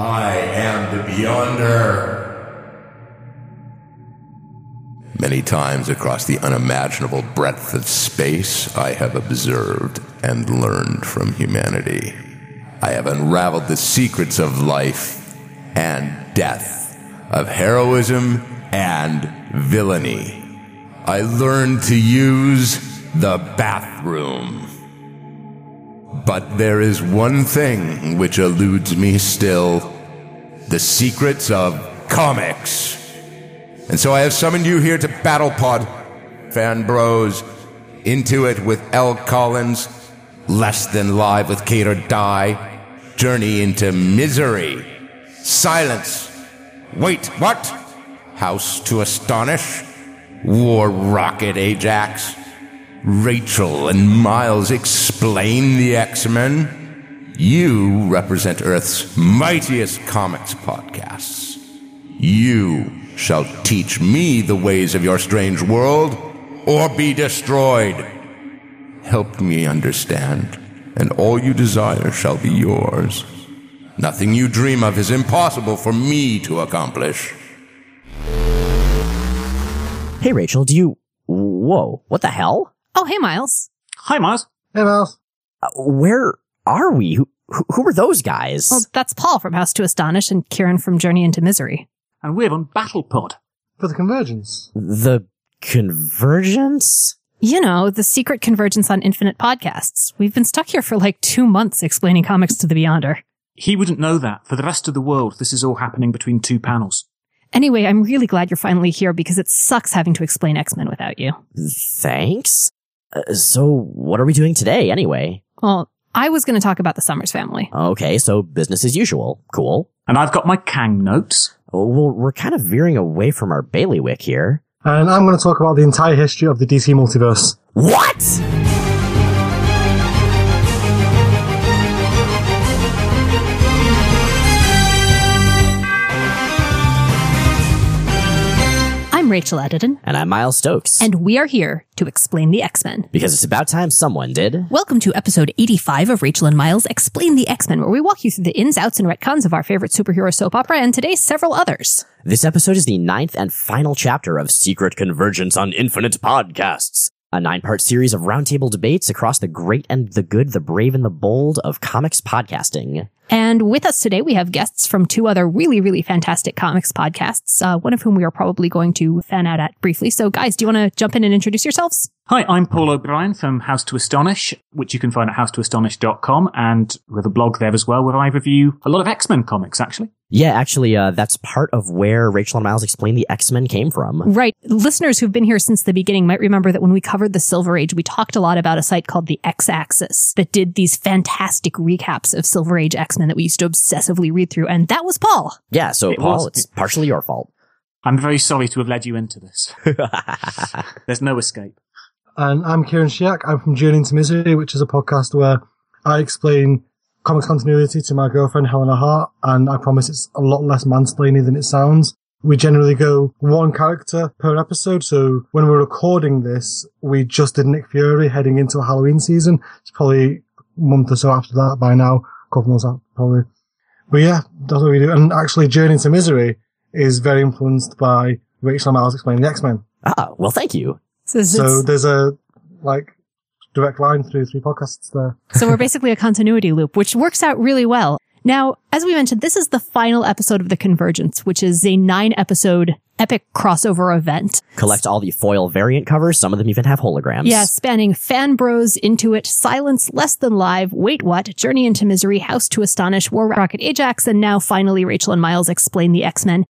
I am the Beyonder. Many times across the unimaginable breadth of space, I have observed and learned from humanity. I have unraveled the secrets of life and death, of heroism and villainy. I learned to use the bathroom. But there is one thing which eludes me still the secrets of comics. And so I have summoned you here to Battle Pod, Fan Bros, Into It with L. Collins, Less Than Live with Kate or Die, Journey into Misery, Silence, Wait, what? House to Astonish, War Rocket Ajax, Rachel and Miles explain the X Men. You represent Earth's mightiest comics podcasts. You shall teach me the ways of your strange world, or be destroyed. Help me understand, and all you desire shall be yours. Nothing you dream of is impossible for me to accomplish. Hey, Rachel, do you. Whoa, what the hell? Oh, hey, Miles. Hi, Miles. Hey, Miles. Uh, where are we? Who, who, who are those guys? Well, that's Paul from House to Astonish and Kieran from Journey into Misery. And we're on Battle Pod. For the convergence. the convergence? You know, the secret convergence on infinite podcasts. We've been stuck here for like two months explaining comics to the Beyonder. He wouldn't know that. For the rest of the world, this is all happening between two panels. Anyway, I'm really glad you're finally here because it sucks having to explain X-Men without you. Thanks. Uh, so, what are we doing today, anyway? Well, I was going to talk about the Summers family. Okay, so business as usual. Cool. And I've got my Kang notes. Oh, Well, we're kind of veering away from our bailiwick here. And I'm going to talk about the entire history of the DC multiverse. What? I'm Rachel Edidin, And I'm Miles Stokes. and we are here to explain the X-Men. because it's about time someone did. Welcome to episode 85 of Rachel and Miles Explain the X-Men, where we walk you through the ins, outs, and retcons of our favorite superhero soap opera, and today several others. This episode is the ninth and final chapter of Secret Convergence on Infinite Podcasts, a nine-part series of roundtable debates across the great and the good, the brave and the bold of comics podcasting. And with us today, we have guests from two other really, really fantastic comics podcasts, uh, one of whom we are probably going to fan out at briefly. So guys, do you want to jump in and introduce yourselves? Hi, I'm Paul O'Brien from House to Astonish, which you can find at housetoastonish.com, and with a blog there as well, where I review a lot of X-Men comics, actually. Yeah, actually, uh, that's part of where Rachel and Miles explain the X-Men came from. Right. Listeners who've been here since the beginning might remember that when we covered the Silver Age, we talked a lot about a site called the X Axis that did these fantastic recaps of Silver Age X-Men that we used to obsessively read through. And that was Paul. Yeah, so It Paul, was- it's partially your fault. I'm very sorry to have led you into this. There's no escape. And I'm Kieran Shiach. I'm from Journey into Misery, which is a podcast where I explain comics continuity to my girlfriend Helena Hart, and I promise it's a lot less mansplaining than it sounds. We generally go one character per episode, so when we're recording this, we just did Nick Fury heading into a Halloween season. It's probably a month or so after that by now, a couple months out, probably. But yeah, that's what we do. And actually, Journey to Misery is very influenced by Rachel and Miles explaining the X-Men. ah, well, thank you. So, So there's a like direct line through three podcasts there. so we're basically a continuity loop, which works out really well. Now, as we mentioned, this is the final episode of The Convergence, which is a nine episode epic crossover event. Collect all the foil variant covers. Some of them even have holograms. Yeah, spanning Fan Bros, Into It, Silence, Less Than Live, Wait What, Journey into Misery, House to Astonish, War Rocket Ajax, and now finally Rachel and Miles explain the X-Men.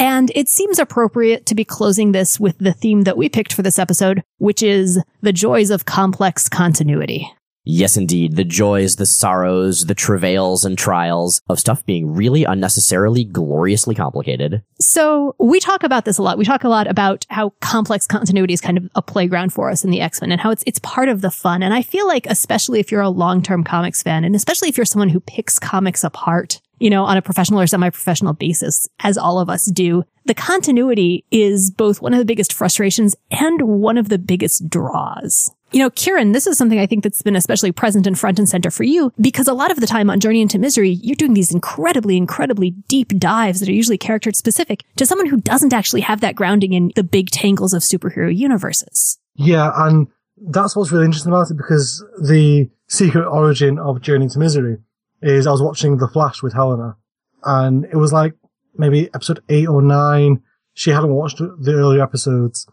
And it seems appropriate to be closing this with the theme that we picked for this episode, which is the joys of complex continuity. Yes, indeed. The joys, the sorrows, the travails and trials of stuff being really unnecessarily gloriously complicated. So we talk about this a lot. We talk a lot about how complex continuity is kind of a playground for us in the X-Men and how it's, it's part of the fun. And I feel like, especially if you're a long-term comics fan and especially if you're someone who picks comics apart, you know, on a professional or semi-professional basis, as all of us do, the continuity is both one of the biggest frustrations and one of the biggest draws. You know, Kieran, this is something I think that's been especially present and front and center for you because a lot of the time on Journey into Misery, you're doing these incredibly, incredibly deep dives that are usually character specific to someone who doesn't actually have that grounding in the big tangles of superhero universes. Yeah, and that's what's really interesting about it because the secret origin of Journey into Misery is I was watching The Flash with Helena and it was like maybe episode eight or nine. She hadn't watched the earlier episodes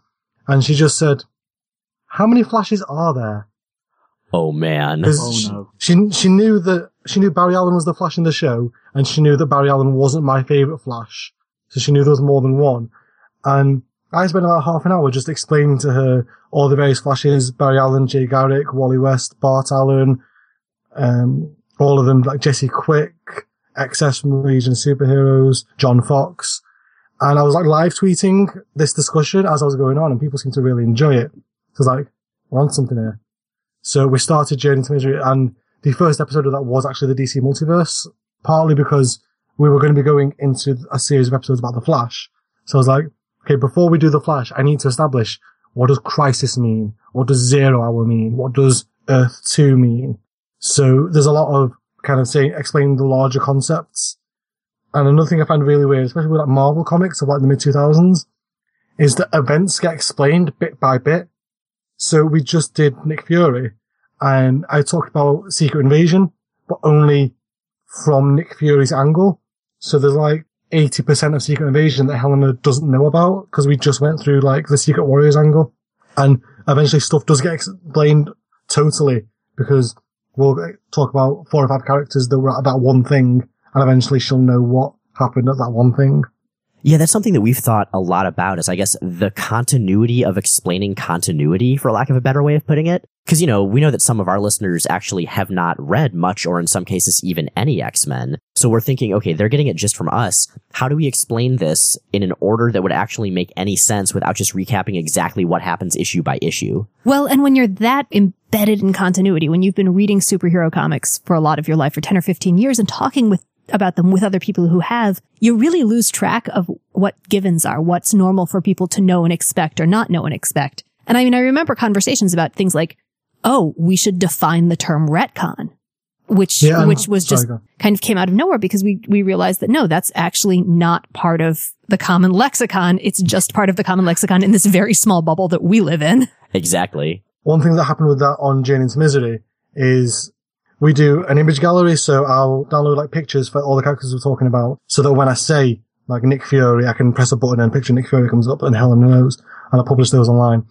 and she just said, how many flashes are there? Oh man! Oh, she, no. she she knew that she knew Barry Allen was the Flash in the show, and she knew that Barry Allen wasn't my favorite Flash, so she knew there was more than one. And I spent about half an hour just explaining to her all the various Flashes: Barry Allen, Jay Garrick, Wally West, Bart Allen, um, all of them like Jesse Quick, XS from Legion Superheroes, John Fox. And I was like live tweeting this discussion as I was going on, and people seemed to really enjoy it. So I was like, we're on something here. So we started Journey to Misery and the first episode of that was actually the DC multiverse, partly because we were going to be going into a series of episodes about the Flash. So I was like, okay, before we do the Flash, I need to establish what does crisis mean? What does zero hour mean? What does Earth 2 mean? So there's a lot of kind of saying, explaining the larger concepts. And another thing I find really weird, especially with like Marvel comics of like the mid 2000s, is that events get explained bit by bit. So we just did Nick Fury and I talked about Secret Invasion, but only from Nick Fury's angle. So there's like 80% of Secret Invasion that Helena doesn't know about because we just went through like the Secret Warriors angle. And eventually stuff does get explained totally because we'll talk about four or five characters that were at that one thing and eventually she'll know what happened at that one thing. Yeah, that's something that we've thought a lot about is I guess the continuity of explaining continuity, for lack of a better way of putting it. Cause, you know, we know that some of our listeners actually have not read much or in some cases even any X-Men. So we're thinking, okay, they're getting it just from us. How do we explain this in an order that would actually make any sense without just recapping exactly what happens issue by issue? Well, and when you're that embedded in continuity, when you've been reading superhero comics for a lot of your life for 10 or 15 years and talking with about them with other people who have, you really lose track of what givens are, what's normal for people to know and expect or not know and expect. And I mean, I remember conversations about things like, oh, we should define the term retcon, which, Yeah, which was sorry, just go kind of came out of nowhere because we, we realized that no, that's actually not part of the common lexicon. It's just part of the common lexicon in this very small bubble that we live in. Exactly. One thing that happened with that on Journey into Misery is we do an image gallery, so I'll download like pictures for all the characters we're talking about, so that when I say like Nick Fury, I can press a button and picture Nick Fury comes up and Helena knows, and I publish those online.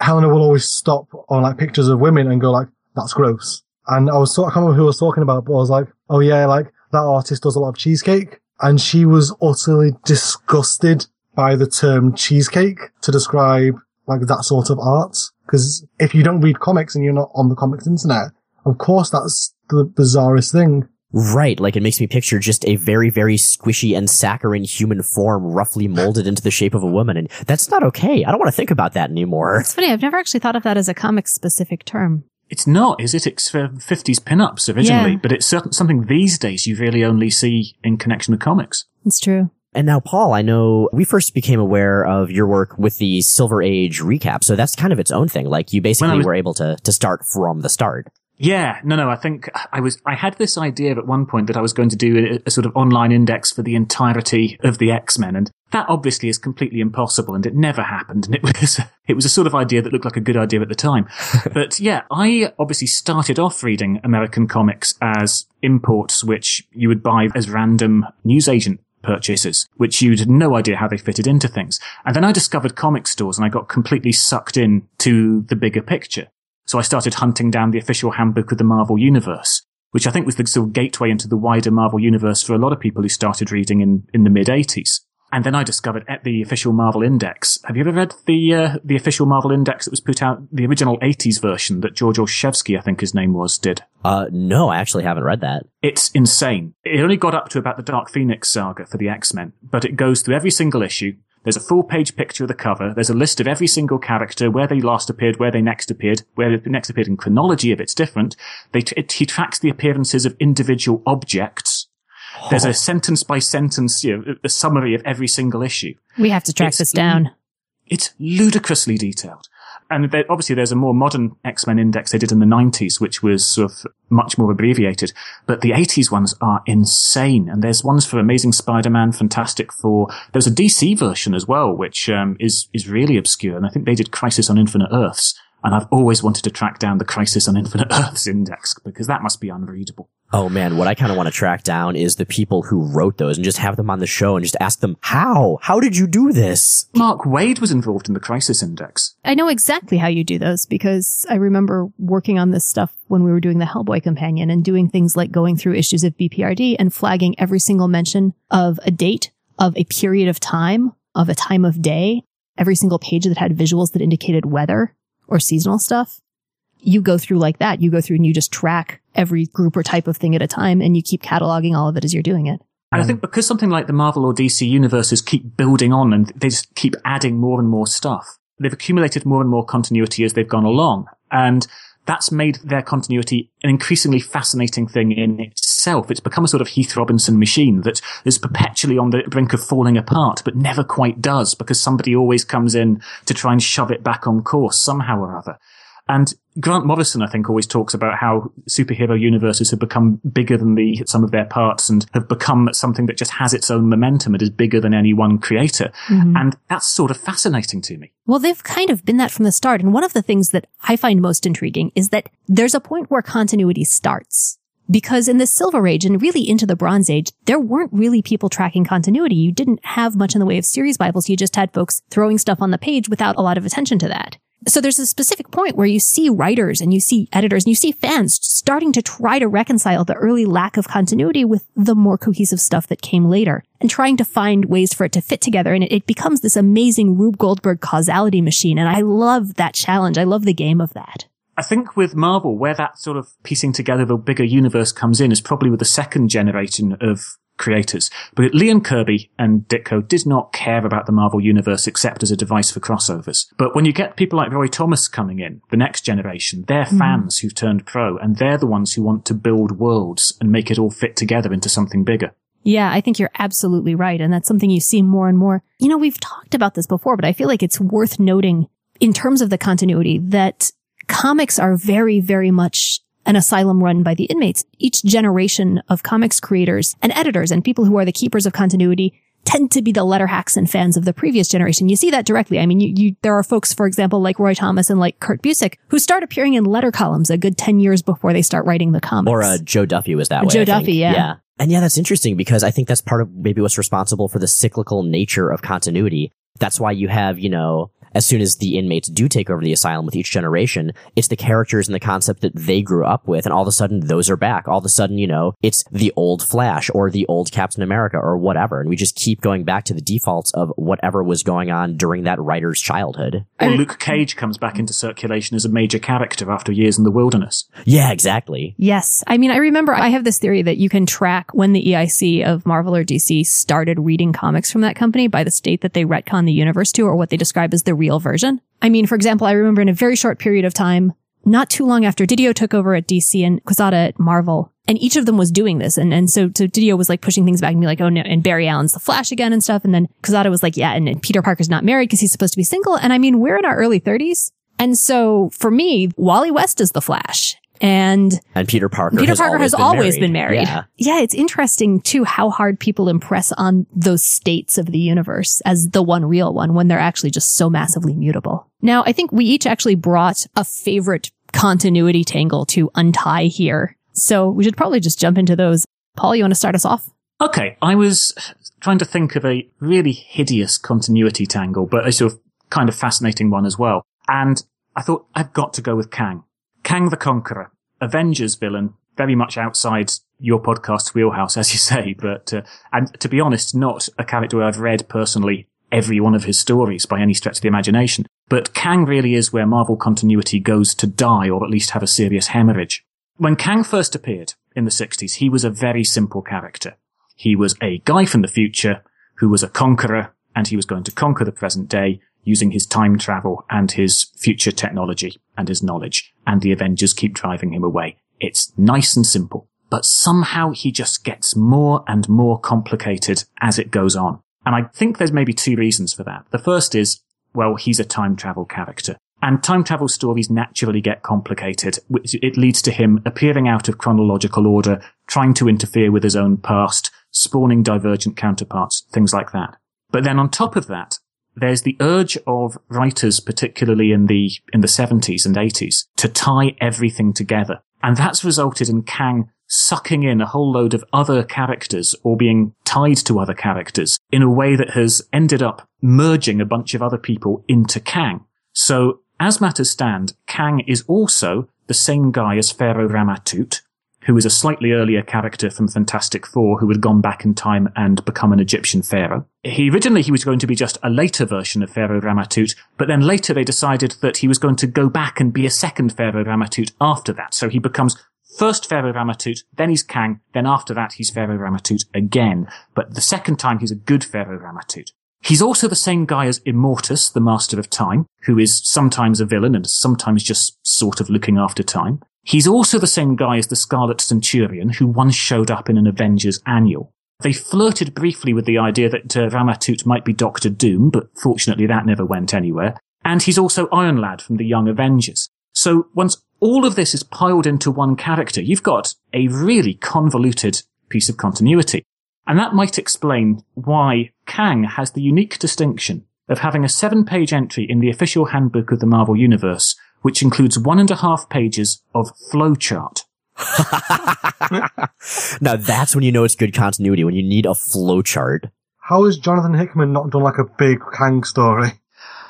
Helena will always stop on like pictures of women and go like, that's gross. And I was, I can't remember who I was talking about, but I was like, oh yeah, like that artist does a lot of cheesecake. And she was utterly disgusted by the term cheesecake to describe like that sort of art. Cause if you don't read comics and you're not on the comics internet, of course that's the bizarrest thing. Right, like it makes me picture just a very, very squishy and saccharine human form roughly molded into the shape of a woman, and that's not okay. I don't want to think about that anymore. It's funny. I've never actually thought of that as a comic specific term. It's not, is it? It's for 50s pin-ups originally, Yeah. but it's certain, something these days you really only see in connection with comics. It's true. And now, Paul, I know we first became aware of your work with the Silver Age recap, so that's kind of its own thing. Like you basically was- were able to to start from the start. Yeah, no, no. I think I was. I had this idea at one point that I was going to do a, a sort of online index for the entirety of the X Men, and that obviously is completely impossible, and it never happened. And it was it was a sort of idea that looked like a good idea at the time. but yeah, I obviously started off reading American comics as imports, which you would buy as random newsagent purchases, which you'd no idea how they fitted into things. And then I discovered comic stores, and I got completely sucked in to the bigger picture. So I started hunting down the official handbook of the Marvel Universe, which I think was the sort of gateway into the wider Marvel Universe for a lot of people who started reading in, in the mid 80s. And then I discovered at the official Marvel Index. Have you ever read the uh, the official Marvel Index that was put out, the original 80s version that George Olshevsky, I think his name was, did? Uh, no, I actually haven't read that. It's insane. It only got up to about the Dark Phoenix saga for the X-Men, but it goes through every single issue. There's a full page picture of the cover. There's a list of every single character, where they last appeared, where they next appeared, where they next appeared in chronology if it's different. They it, he tracks the appearances of individual objects. There's a sentence by sentence, you know, a summary of every single issue. We have to track It's- this down. It's ludicrously detailed. And obviously there's a more modern X-Men index they did in the 90s, which was sort of much more abbreviated. But the 80s ones are insane. And there's ones for Amazing Spider-Man, Fantastic Four. There's a DC version as well, which um, is, is really obscure. And I think they did Crisis on Infinite Earths. And I've always wanted to track down the Crisis on Infinite Earths index because that must be unreadable. Oh man, what I kind of want to track down is the people who wrote those and just have them on the show and just ask them, how? How did you do this? Mark Waid was involved in the Crisis Index. I know exactly how you do those because I remember working on this stuff when we were doing the Hellboy companion and doing things like going through issues of BPRD and flagging every single mention of a date, of a period of time, of a time of day, every single page that had visuals that indicated weather or seasonal stuff you go through like that. You go through and you just track every group or type of thing at a time and you keep cataloging all of it as you're doing it. And I um, think because something like the Marvel or DC universes keep building on and they just keep adding more and more stuff, they've accumulated more and more continuity as they've gone along. And that's made their continuity an increasingly fascinating thing in itself. It's become a sort of Heath Robinson machine that is perpetually on the brink of falling apart, but never quite does because somebody always comes in to try and shove it back on course somehow or other. And Grant Morrison, I think, always talks about how superhero universes have become bigger than the sum of their parts and have become something that just has its own momentum and is bigger than any one creator. Mm-hmm. And that's sort of fascinating to me. Well, they've kind of been that from the start. And one of the things that I find most intriguing is that there's a point where continuity starts. Because in the Silver Age and really into the Bronze Age, there weren't really people tracking continuity. You didn't have much in the way of series Bibles. You just had folks throwing stuff on the page without a lot of attention to that. So there's a specific point where you see writers and you see editors and you see fans starting to try to reconcile the early lack of continuity with the more cohesive stuff that came later and trying to find ways for it to fit together. And it, becomes this amazing Rube Goldberg causality machine. And I love that challenge. I love the game of that. I think with Marvel, where that sort of piecing together the bigger universe comes in is probably with the second generation of creators. But Lee Kirby and Ditko did not care about the Marvel Universe except as a device for crossovers. But when you get people like Roy Thomas coming in, the next generation, they're mm. fans who've turned pro and they're the ones who want to build worlds and make it all fit together into something bigger. Yeah, I think you're absolutely right. And that's something you see more and more. You know, we've talked about this before, but I feel like it's worth noting in terms of the continuity that comics are very, very much an asylum run by the inmates. Each generation of comics creators and editors and people who are the keepers of continuity tend to be the letter hacks and fans of the previous generation. You see that directly. I mean, you, you, there are folks, for example, like Roy Thomas and like Kurt Busiek, who start appearing in letter columns a good 10 years before they start writing the comics. Or uh, Jo Duffy was that way. Jo Duffy, yeah. Yeah. And yeah, that's interesting because I think that's part of maybe what's responsible for the cyclical nature of continuity. That's why you have, you know, as soon as the inmates do take over the asylum with each generation, it's the characters and the concept that they grew up with. And all of a sudden those are back. All of a sudden, you know, it's the old Flash or the old Captain America or whatever. And we just keep going back to the defaults of whatever was going on during that writer's childhood. And Luke Cage comes back into circulation as a major character after years in the wilderness. Yeah, exactly. Yes. I mean, I remember I have this theory that you can track when the EIC of Marvel or DC started reading comics from that company by the state that they retcon the universe to or what they describe as the real version. I mean, for example, I remember in a very short period of time, not too long after Didio took over at DC and Quesada at Marvel, and each of them was doing this. And, and so, so Didio was like pushing things back and be like, oh no, and Barry Allen's the Flash again and stuff. And then Quesada was like, yeah, and, and Peter Parker's not married because he's supposed to be single. And I mean, we're in our early 30s. And so for me, Wally West is the Flash. And and Peter Parker Peter has Parker always has been always married. been married. Yeah. yeah, it's interesting too how hard people impress on those states of the universe as the one real one when they're actually just so massively mutable. Now, I think we each actually brought a favorite continuity tangle to untie here. So we should probably just jump into those. Paul, you want to start us off? Okay, I was trying to think of a really hideous continuity tangle, but a sort of kind of fascinating one as well. And I thought I've got to go with Kang. Kang the Conqueror, Avengers villain, very much outside your podcast's wheelhouse, as you say, but, uh, and to be honest, not a character I've read personally every one of his stories by any stretch of the imagination. But Kang really is where Marvel continuity goes to die or at least have a serious hemorrhage. When Kang first appeared in the 60s, he was a very simple character. He was a guy from the future who was a conqueror and he was going to conquer the present day using his time travel and his future technology and his knowledge. And the Avengers keep driving him away. It's nice and simple, but somehow he just gets more and more complicated as it goes on. And I think there's maybe two reasons for that. The first is, well, he's a time travel character. And time travel stories naturally get complicated, which it leads to him appearing out of chronological order, trying to interfere with his own past, spawning divergent counterparts, things like that. But then on top of that, there's the urge of writers, particularly in the, in the 70s and 80s, to tie everything together. And that's resulted in Kang sucking in a whole load of other characters or being tied to other characters in a way that has ended up merging a bunch of other people into Kang. So as matters stand, Kang is also the same guy as Pharaoh Ramatut, who is a slightly earlier character from Fantastic Four who had gone back in time and become an Egyptian pharaoh. He originally he was going to be just a later version of Pharaoh Ramatut, but then later they decided that he was going to go back and be a second Pharaoh Ramatut after that. So he becomes first Pharaoh Ramatut, then he's Kang, then after that he's Pharaoh Ramatut again. But the second time he's a good Pharaoh Ramatut. He's also the same guy as Immortus, the Master of Time, who is sometimes a villain and sometimes just sort of looking after time. He's also the same guy as the Scarlet Centurion, who once showed up in an Avengers annual. They flirted briefly with the idea that uh, Ramatut might be Doctor Doom, but fortunately that never went anywhere. And he's also Iron Lad from the Young Avengers. So once all of this is piled into one character, you've got a really convoluted piece of continuity. And that might explain why Kang has the unique distinction of having a seven page entry in the official handbook of the Marvel Universe, which includes one and a half pages of flowchart. now that's when you know it's good continuity, when you need a flowchart. How has Jonathan Hickman not done like a big Kang story?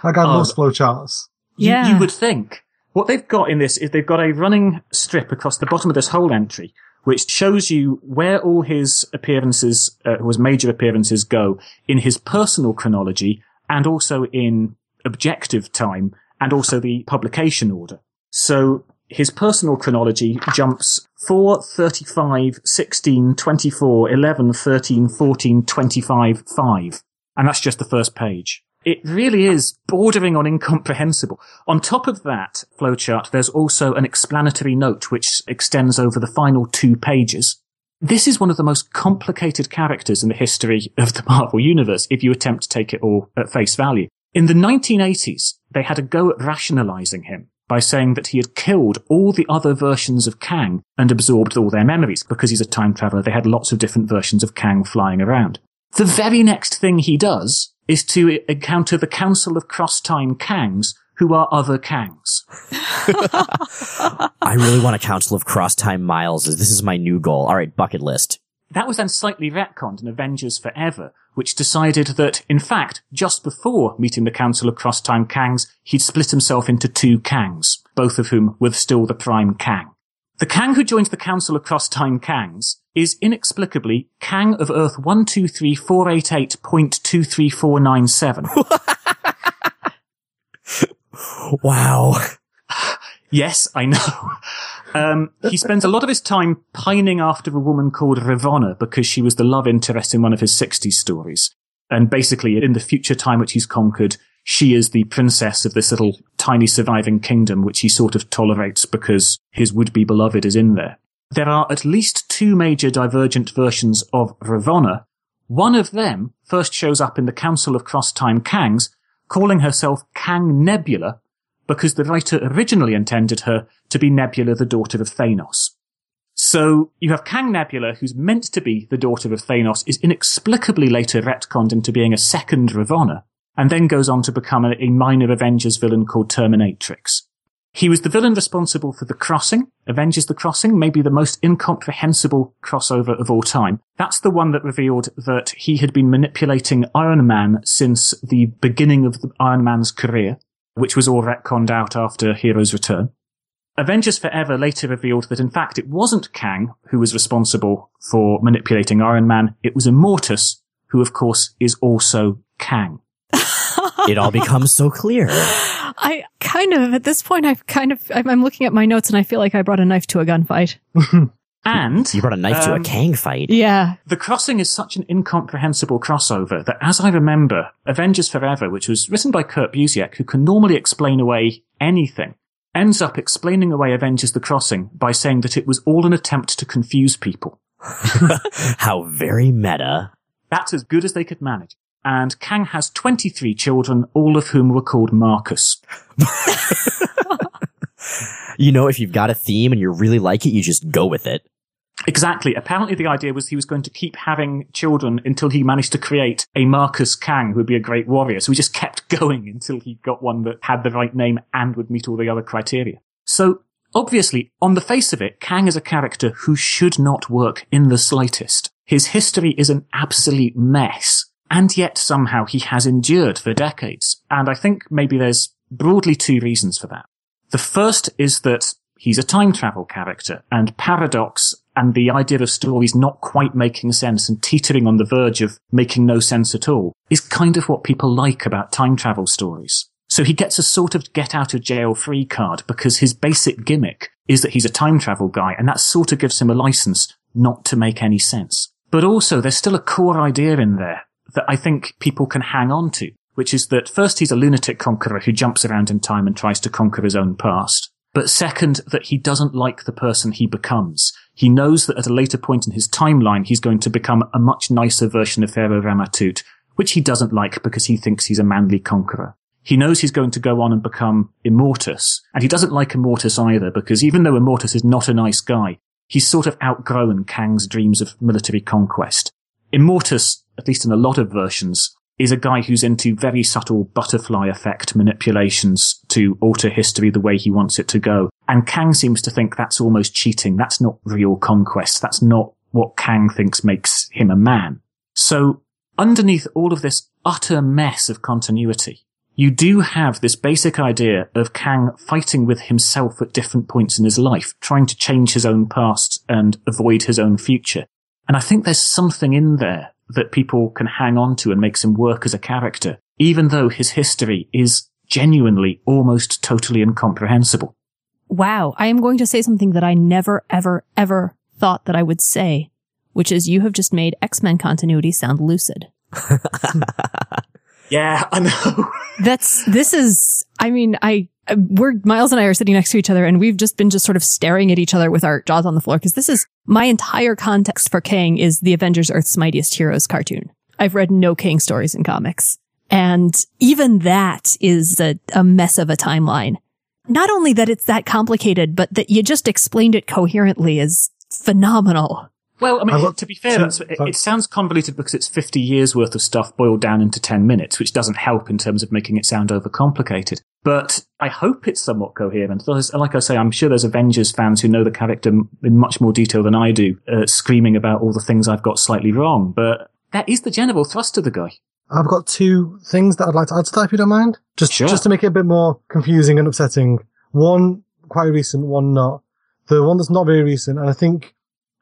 That guy Oh. loves flowcharts. You, Yeah. you would think. What they've got in this is they've got a running strip across the bottom of this whole entry, which shows you where all his appearances, uh, his major appearances go in his personal chronology and also in objective time and also the publication order. So his personal chronology jumps 4, 35, 16, 24, 11, 13, 14, 25, 5. And that's just the first page. It really is bordering on incomprehensible. On top of that flowchart, there's also an explanatory note which extends over the final two pages. This is one of the most complicated characters in the history of the Marvel Universe if you attempt to take it all at face value. In the 1980s, they had a go at rationalizing him by saying that he had killed all the other versions of Kang and absorbed all their memories. Because he's a time traveler, they had lots of different versions of Kang flying around. The very next thing he does is to encounter the Council of Cross-Time Kangs, who are other Kangs. I really want a Council of Cross Time Miles. This is my new goal. All right, bucket list. That was then slightly retconned in Avengers Forever, which decided that, in fact, just before meeting the Council of Cross-Time Kangs, he'd split himself into two Kangs, both of whom were still the Prime Kang. The Kang who joins the Council of Cross-Time Kangs is inexplicably Kang of Earth 123488.23497. Wow. Yes, I know. Um, he spends a lot of his time pining after a woman called Ravonna because she was the love interest in one of his 60s stories. And basically, in the future time which he's conquered, she is the princess of this little tiny surviving kingdom which he sort of tolerates because his would-be beloved is in there. There are at least two major divergent versions of Ravonna. One of them first shows up in the Council of Cross-Time Kangs, calling herself Kang Nebula, because the writer originally intended her to be Nebula, the daughter of Thanos. So you have Kang Nebula, who's meant to be the daughter of Thanos, is inexplicably later retconned into being a second Ravonna, and then goes on to become a, minor Avengers villain called Terminatrix. He was the villain responsible for The Crossing, Avengers The Crossing, maybe the most incomprehensible crossover of all time. That's the one that revealed that he had been manipulating Iron Man since the beginning of the Iron Man's career, which was all retconned out after Heroes Return. Avengers Forever later revealed that in fact it wasn't Kang who was responsible for manipulating Iron Man, it was Immortus, who of course is also Kang. It all becomes so clear. I kind of, at this point, I've kind of, I'm I'm looking at my notes and I feel like I brought a knife to a gunfight. And You brought a knife to a Um, Kang fight. Yeah. The Crossing is such an incomprehensible crossover that, as I remember, Avengers Forever, which was written by Kurt Busiek, who can normally explain away anything, ends up explaining away Avengers The Crossing by saying that it was all an attempt to confuse people. How very meta. That's as good as they could manage. and Kang has 23 children, all of whom were called Marcus. You know, if you've got a theme and you really like it, you just go with it. Exactly. Apparently the idea was he was going to keep having children until he managed to create a Marcus Kang who would be a great warrior. So he just kept going until he got one that had the right name and would meet all the other criteria. So obviously, on the face of it, Kang is a character who should not work in the slightest. His history is an absolute mess. And yet somehow he has endured for decades. And I think maybe there's broadly two reasons for that. The first is that he's a time travel character and paradox and the idea of stories not quite making sense and teetering on the verge of making no sense at all is kind of what people like about time travel stories. So he gets a sort of get out of jail free card because his basic gimmick is that he's a time travel guy and that sort of gives him a license not to make any sense. But also there's still a core idea in there that I think people can hang on to, which is that first he's a lunatic conqueror who jumps around in time and tries to conquer his own past. But second, that he doesn't like the person he becomes. He knows that at a later point in his timeline, he's going to become a much nicer version of Pharaoh Ramatut, which he doesn't like because he thinks he's a manly conqueror. He knows he's going to go on and become Immortus, and he doesn't like Immortus either because even though Immortus is not a nice guy, he's sort of outgrown Kang's dreams of military conquest. Immortus, at least in a lot of versions, is a guy who's into very subtle butterfly effect manipulations to alter history the way he wants it to go. And Kang seems to think that's almost cheating. That's not real conquest. That's not what Kang thinks makes him a man. So underneath all of this utter mess of continuity, you do have this basic idea of Kang fighting with himself at different points in his life, trying to change his own past and avoid his own future. And I think there's something in there that people can hang on to and makes him work as a character, even though his history is genuinely almost totally incomprehensible. Wow. I am going to say something that I never, ever, ever thought that I would say, which is you have just made X-Men continuity sound lucid. Yeah, I know. That's, this is, I mean, I, Uh, we're, Miles and I are sitting next to each other and we've just been just sort of staring at each other with our jaws on the floor because this is my entire context for Kang is the Avengers Earth's Mightiest Heroes cartoon. I've read no Kang stories in comics. And even that is a, a mess of a timeline. Not only that it's that complicated, but that you just explained it coherently is phenomenal. Well, I mean, I've got- to be fair, so- it, it sounds convoluted because it's 50 years worth of stuff boiled down into 10 minutes, which doesn't help in terms of making it sound overcomplicated. But I hope it's somewhat coherent. Like I say, I'm sure there's Avengers fans who know the character in much more detail than I do, uh, screaming about all the things I've got slightly wrong. But that is the general thrust of the guy. I've got two things that I'd like to add to that if you don't mind. Just, Sure. just to make it a bit more confusing and upsetting. One quite recent, one not. The one that's not very recent, and I think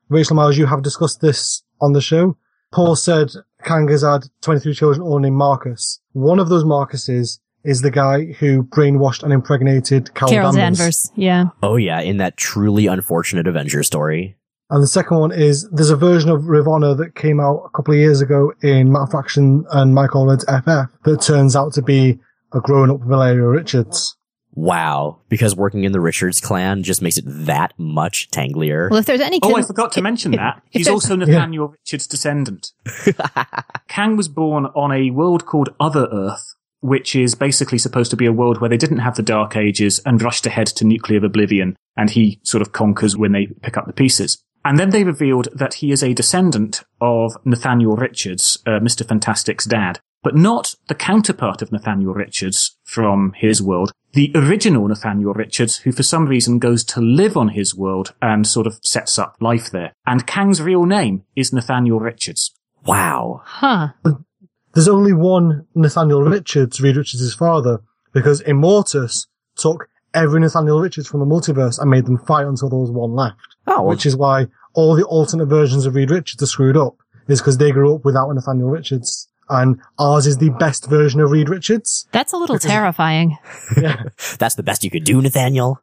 Rachel Miles, you have discussed this on the show. Paul said Kang has had 23 children all named Marcus. One of those Marcuses is the guy who brainwashed and impregnated Carol, Carol Danvers. Danvers. Yeah. Oh yeah, in that truly unfortunate Avenger story. And the second one is there's a version of Ravonna that came out a couple of years ago in Matt Fraction and Mike Allred's FF that turns out to be a grown up Valeria Richards. Wow, because working in the Richards clan just makes it that much tanglier. Well, if there's any Oh, I forgot to mention if- that. if He's also Nathaniel Richards' descendant. Kang was born on a world called Other Earth, which is basically supposed to be a world where they didn't have the Dark Ages and rushed ahead to nuclear oblivion, and he sort of conquers when they pick up the pieces. And then they revealed that he is a descendant of Nathaniel Richards, uh, Mr. Fantastic's dad, but not the counterpart of Nathaniel Richards from his world, the original Nathaniel Richards, who for some reason goes to live on his world and sort of sets up life there. And Kang's real name is Nathaniel Richards. wow. Huh. There's only one Nathaniel Richards, Reed Richards' father, because Immortus took every Nathaniel Richards from the multiverse and made them fight until there was one left. Oh, Which is why all the alternate versions of Reed Richards are screwed up, is because they grew up without a Nathaniel Richards. And ours is the best version of Reed Richards. That's a little terrifying. Yeah. that's the best you could do, Nathaniel.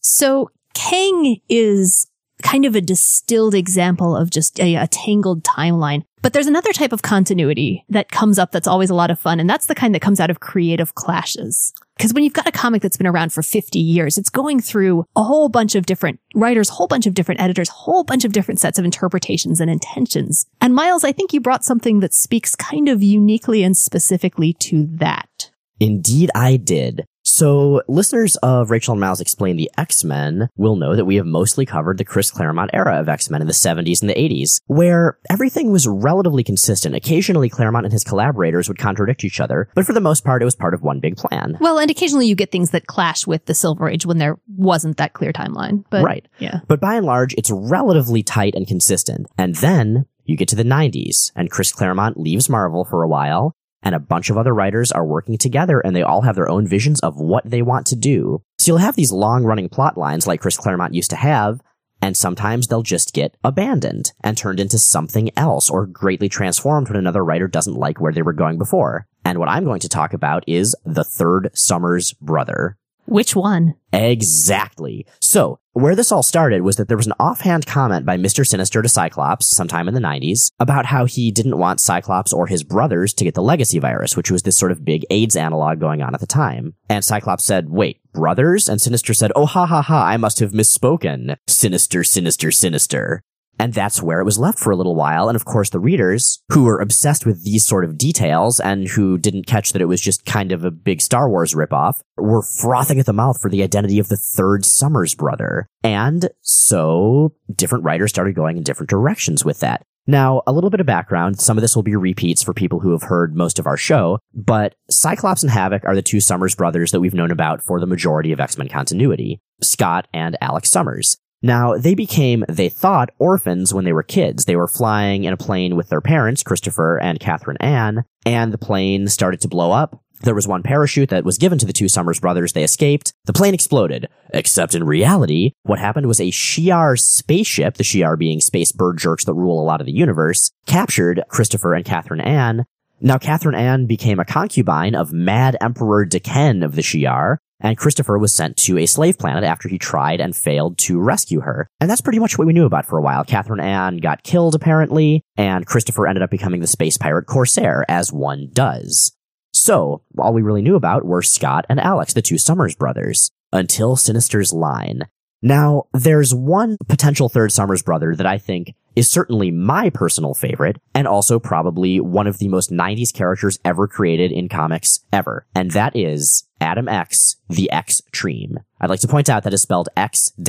So Kang is kind of a distilled example of just a, a tangled timeline. But there's another type of continuity that comes up that's always a lot of fun, and that's the kind that comes out of creative clashes. Because when you've got a comic that's been around for 50 years, it's going through a whole bunch of different writers, whole bunch of different editors, whole bunch of different sets of interpretations and intentions. And Miles, I think you brought something that speaks kind of uniquely and specifically to that. Indeed, I did. So, listeners of Rachel and Miles Explain the X-Men will know that we have mostly covered the Chris Claremont era of X-Men in the 70s and the 80s, where everything was relatively consistent. Occasionally, Claremont and his collaborators would contradict each other, but for the most part, it was part of one big plan. Well, and occasionally you get things that clash with the Silver Age when there wasn't that clear timeline. But right. yeah. But by and large, it's relatively tight and consistent. And then you get to the 90s, and Chris Claremont leaves Marvel for a while, and a bunch of other writers are working together and they all have their own visions of what they want to do. So you'll have these long running plot lines like Chris Claremont used to have, and sometimes they'll just get abandoned and turned into something else or greatly transformed when another writer doesn't like where they were going before. And what I'm going to talk about is the third Summers brother. Which one? Exactly. So, where this all started was that there was an offhand comment by Mr. Sinister to Cyclops sometime in the 90s about how he didn't want Cyclops or his brothers to get the legacy virus, which was this sort of big AIDS analog going on at the time. And Cyclops said, wait, brothers? And Sinister said, oh ha ha ha, I must have misspoken. Sinister, sinister, sinister. And that's where it was left for a little while. And of course, the readers who were obsessed with these sort of details and who didn't catch that it was just kind of a big Star Wars ripoff were frothing at the mouth for the identity of the third Summers brother. And so different writers started going in different directions with that. Now, a little bit of background. Some of this will be repeats for people who have heard most of our show, but Cyclops and Havoc are the two Summers brothers that we've known about for the majority of X-Men continuity. Scott and Alex Summers. Now, they became, they thought, orphans when they were kids. They were flying in a plane with their parents, Christopher and Catherine Ann, and the plane started to blow up. There was one parachute that was given to the two Summers brothers. They escaped. The plane exploded. Except in reality, what happened was a Shi'ar spaceship, the Shi'ar being space bird jerks that rule a lot of the universe, captured Christopher and Catherine Ann. Now, Catherine Ann became a concubine of Mad Emperor D'Ken of the Shi'ar, and Christopher was sent to a slave planet after he tried and failed to rescue her. And that's pretty much what we knew about for a while. Catherine Ann got killed, apparently, and Christopher ended up becoming the space pirate Corsair, as one does. So, all we really knew about were Scott and Alex, the two Summers brothers, until Sinister's line. Now, there's one potential third Summers brother that I think is certainly my personal favorite, and also probably one of the most 90s characters ever created in comics ever, and that is Adam X, the X-Treme. I'd like to point out that is spelled X-T-R-E-M-E,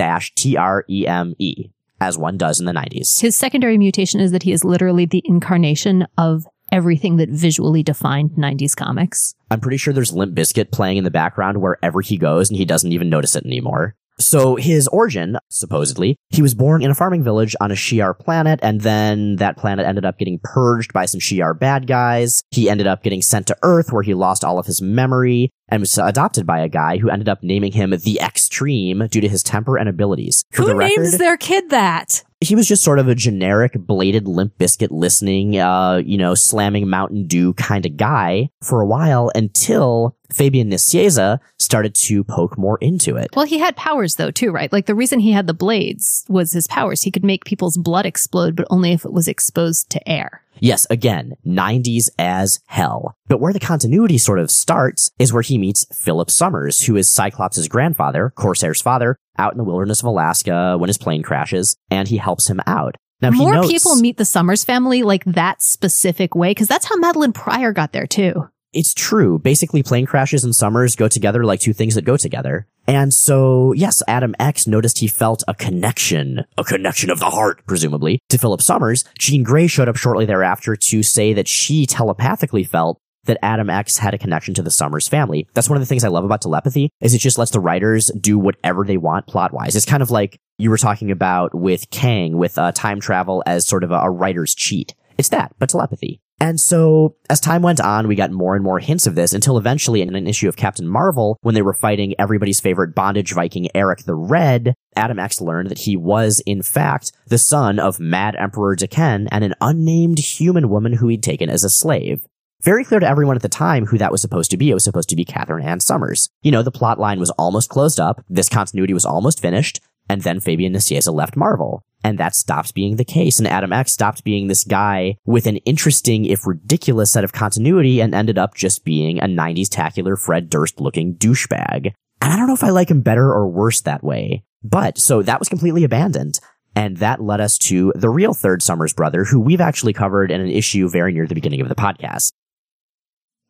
as one does in the 90s. His secondary mutation is that he is literally the incarnation of everything that visually defined 90s comics. I'm pretty sure there's Limp Bizkit playing in the background wherever he goes and he doesn't even notice it anymore. So his origin, supposedly, he was born in a farming village on a Shi'ar planet, and then that planet ended up getting purged by some Shi'ar bad guys. He ended up getting sent to Earth, where he lost all of his memory, and was adopted by a guy who ended up naming him the X-Treme due to his temper and abilities. For Who the names their kid that? he was just sort of a generic bladed Limp Bizkit listening, uh, you know, slamming Mountain Dew kind of guy for a while until Fabian Nicieza started to poke more into it. Well, he had powers though, too, right? Like the reason he had the blades was his powers. He could make people's blood explode, but only if it was exposed to air. Yes, again, 90s as hell. But where the continuity sort of starts is where he meets Philip Summers, who is Cyclops' grandfather, Corsair's father, out in the wilderness of Alaska when his plane crashes, and he helps him out. Now, More notes- people meet the Summers family like that specific way, because that's how Madelyne Pryor got there too. It's true. Basically, plane crashes and summers go together like two things that go together. And so, yes, Adam X noticed he felt a connection, a connection of the heart, presumably, to Philip Summers. Jean Grey showed up shortly thereafter to say that she telepathically felt that Adam X had a connection to the Summers family. That's one of the things I love about telepathy is it just lets the writers do whatever they want plot wise. It's kind of like you were talking about with Kang with uh, time travel as sort of a, a writer's cheat. It's that, but telepathy. And so, as time went on, we got more and more hints of this until eventually in an issue of Captain Marvel, when they were fighting everybody's favorite bondage Viking Eric the Red, Adam X learned that he was, in fact, the son of Mad Emperor D'Ken and an unnamed human woman who he'd taken as a slave. Very clear to everyone at the time who that was supposed to be. It was supposed to be Catherine Ann Summers. You know, the plot line was almost closed up. This continuity was almost finished. And then Fabian Nicieza left Marvel. And that stopped being the case, and Adam X stopped being this guy with an interesting, if ridiculous, set of continuity and ended up just being a 90s tacular Fred Durst looking douchebag. And I don't know if I like him better or worse that way. But, so that was completely abandoned. And that led us to the real third Summers brother, who we've actually covered in an issue very near the beginning of the podcast.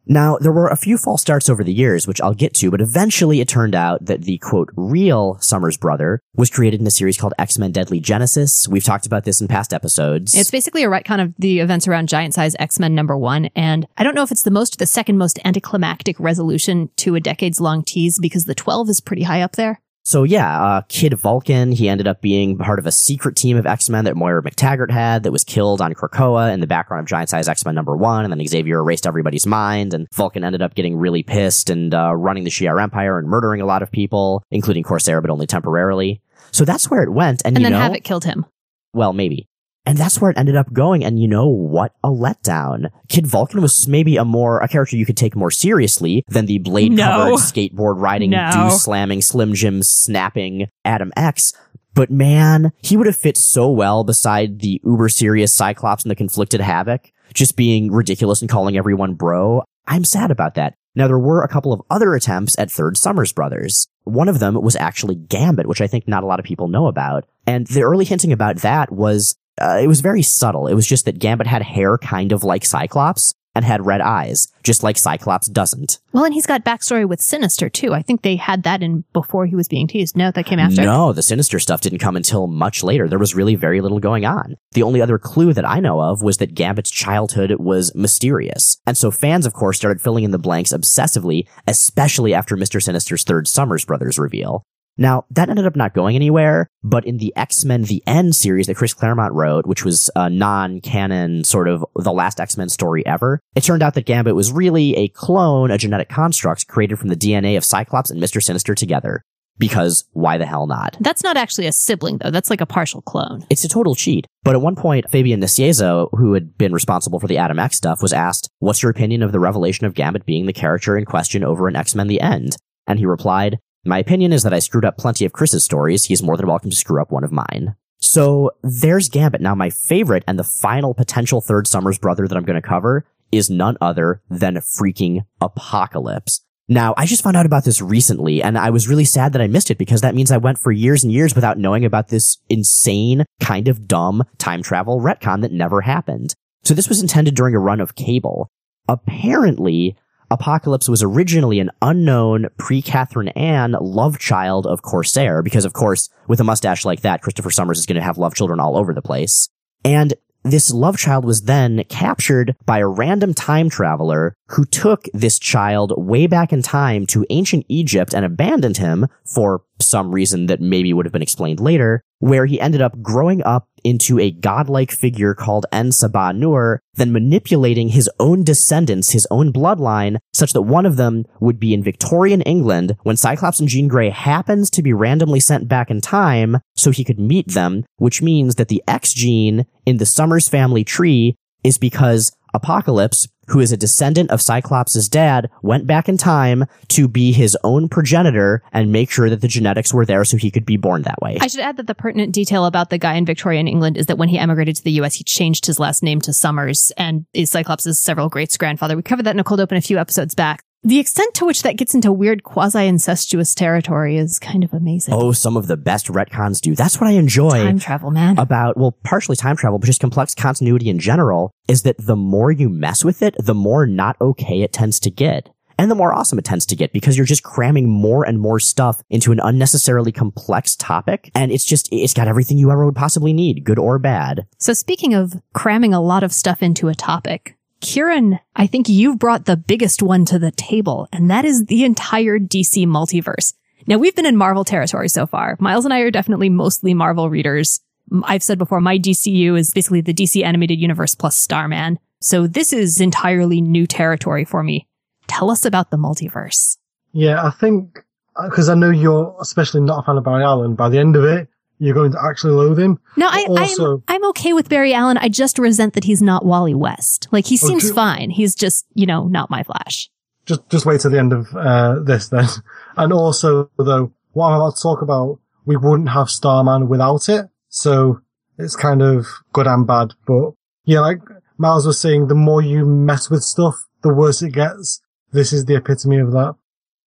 Now, there were a few false starts over the years, which I'll get to, but eventually it turned out that the quote, real Summers brother was created in a series called X-Men Deadly Genesis. We've talked about this in past episodes. It's basically a retcon of the events around Giant Size X-Men number one. And I don't know if it's the most the second most anticlimactic resolution to a decades long tease because the 12 is pretty high up there. So yeah, uh, Kid Vulcan, he ended up being part of a secret team of X-Men that Moira McTaggart had that was killed on Krakoa in the background of Giant Size X-Men number one, and then Xavier erased everybody's mind, and Vulcan ended up getting really pissed and uh, running the Shi'ar Empire and murdering a lot of people, including Corsair, but only temporarily. So that's where it went, and, And then know, Havoc killed him. well, maybe. And that's where it ended up going. And you know what? A letdown. Kid Vulcan was maybe a more, a character you could take more seriously than the blade covered No. skateboard riding, No. deuce slamming, slim jim snapping Adam X. But man, he would have fit so well beside the uber serious Cyclops and the conflicted Havoc, just being ridiculous and calling everyone bro. I'm sad about that. Now, there were a couple of other attempts at Third Summers Brothers. One of them was actually Gambit, which I think not a lot of people know about. And the early hinting about that was, uh, it was very subtle. It was just that Gambit had hair kind of like Cyclops and had red eyes, just like Cyclops doesn't. Well, and he's got backstory with Sinister too. I think they had that in before he was being teased. No, that came after. No, the Sinister stuff didn't come until much later. There was really very little going on. The only other clue that I know of was that Gambit's childhood was mysterious. And so fans, of course, started filling in the blanks obsessively, especially after Mr. Sinister's third Summers Brothers reveal. Now, that ended up not going anywhere, but in the X-Men The End series that Chris Claremont wrote, which was a non-canon sort of the last X-Men story ever, it turned out that Gambit was really a clone, a genetic construct created from the DNA of Cyclops and Mr. Sinister together. Because why the hell not? That's not actually a sibling though. That's like a partial clone. It's a total cheat. But at one point, Fabian Nicieza, who had been responsible for the Adam X stuff, was asked, what's your opinion of the revelation of Gambit being the character in question over in X-Men The End? And he replied, my opinion is that I screwed up plenty of Chris's stories. He's more than welcome to screw up one of mine. So there's Gambit. Now my favorite and the final potential third Summers brother that I'm going to cover is none other than freaking Apocalypse. Now, I just found out about this recently, and I was really sad that I missed it because that means I went for years and years without knowing about this insane, kind of dumb time travel retcon that never happened. So this was intended during a run of Cable. Apparently, Apocalypse was originally an unknown pre-Catherine Anne love child of Corsair, because of course, with a mustache like that, Christopher Summers is going to have love children all over the place. And this love child was then captured by a random time traveler who took this child way back in time to ancient Egypt and abandoned him for some reason that maybe would have been explained later, where he ended up growing up into a godlike figure called En Sabah Nur, then manipulating his own descendants, his own bloodline, such that one of them would be in Victorian England when Cyclops and Jean Grey happens to be randomly sent back in time so he could meet them, which means that the X gene in the Summers family tree is because Apocalypse, who is a descendant of Cyclops' dad, went back in time to be his own progenitor and make sure that the genetics were there so he could be born that way. I should add that the pertinent detail about the guy in Victorian England is that when he emigrated to the US, he changed his last name to Summers and is Cyclops' several greats grandfather. We covered that in a cold open a few episodes back. The extent to which that gets into weird quasi-incestuous territory is kind of amazing. oh, some of the best retcons do. That's what I enjoy. Time travel, man. about, well, partially time travel, but just complex continuity in general, is that the more you mess with it, the more not okay it tends to get. And the more awesome it tends to get because you're just cramming more and more stuff into an unnecessarily complex topic. And it's just, it's got everything you ever would possibly need, good or bad. So speaking of cramming a lot of stuff into a topic, Kieran, I think you've brought the biggest one to the table, and that is the entire DC multiverse. Now we've been in Marvel territory so far. Miles and I are definitely mostly Marvel readers. I've said before, my DCU is basically the DC animated universe plus Starman. So this is entirely new territory for me. Tell us about the multiverse. Yeah, I think uh, because I know you're especially not a fan of Barry Allen. By the end of it, you're going to actually loathe him. No, I, Also- I'm, I'm okay with Barry Allen. I just resent that he's not Wally West. Like he seems Okay. fine. He's just, you know, not my Flash. Just just wait till the end of uh, this then. And also, though, what I'm about to talk about we wouldn't have Starman without it. So it's kind of good and bad. But yeah, like Miles was saying, the more you mess with stuff, the worse it gets. This is the epitome of that.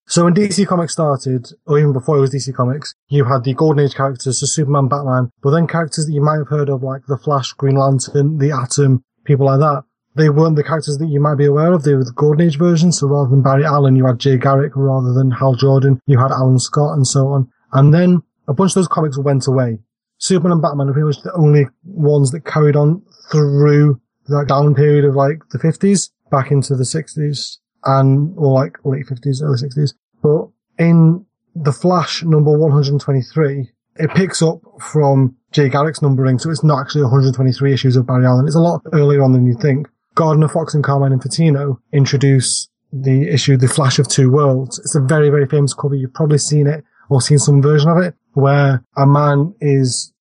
So when DC Comics started, or even before it was DC Comics, you had the Golden Age characters, so Superman, Batman, but then characters that you might have heard of, like the Flash, Green Lantern, the Atom, people like that. They weren't the characters that you might be aware of. They were the Golden Age versions. So rather than Barry Allen, you had Jay Garrick. Rather than Hal Jordan, you had Alan Scott and so on. And then a bunch of those comics went away. Superman and Batman are pretty much the only ones that carried on through that down period of like the 50s back into the 60s and, or like late 50s, early 60s. But in The Flash number 123, it picks up from Jay Garrick's numbering, so it's not actually 123 issues of Barry Allen. It's a lot earlier on than you think. Gardner Fox and Carmine Infantino introduce the issue The Flash of Two Worlds. It's a very, very famous cover. You've probably seen it or seen some version of it where a man is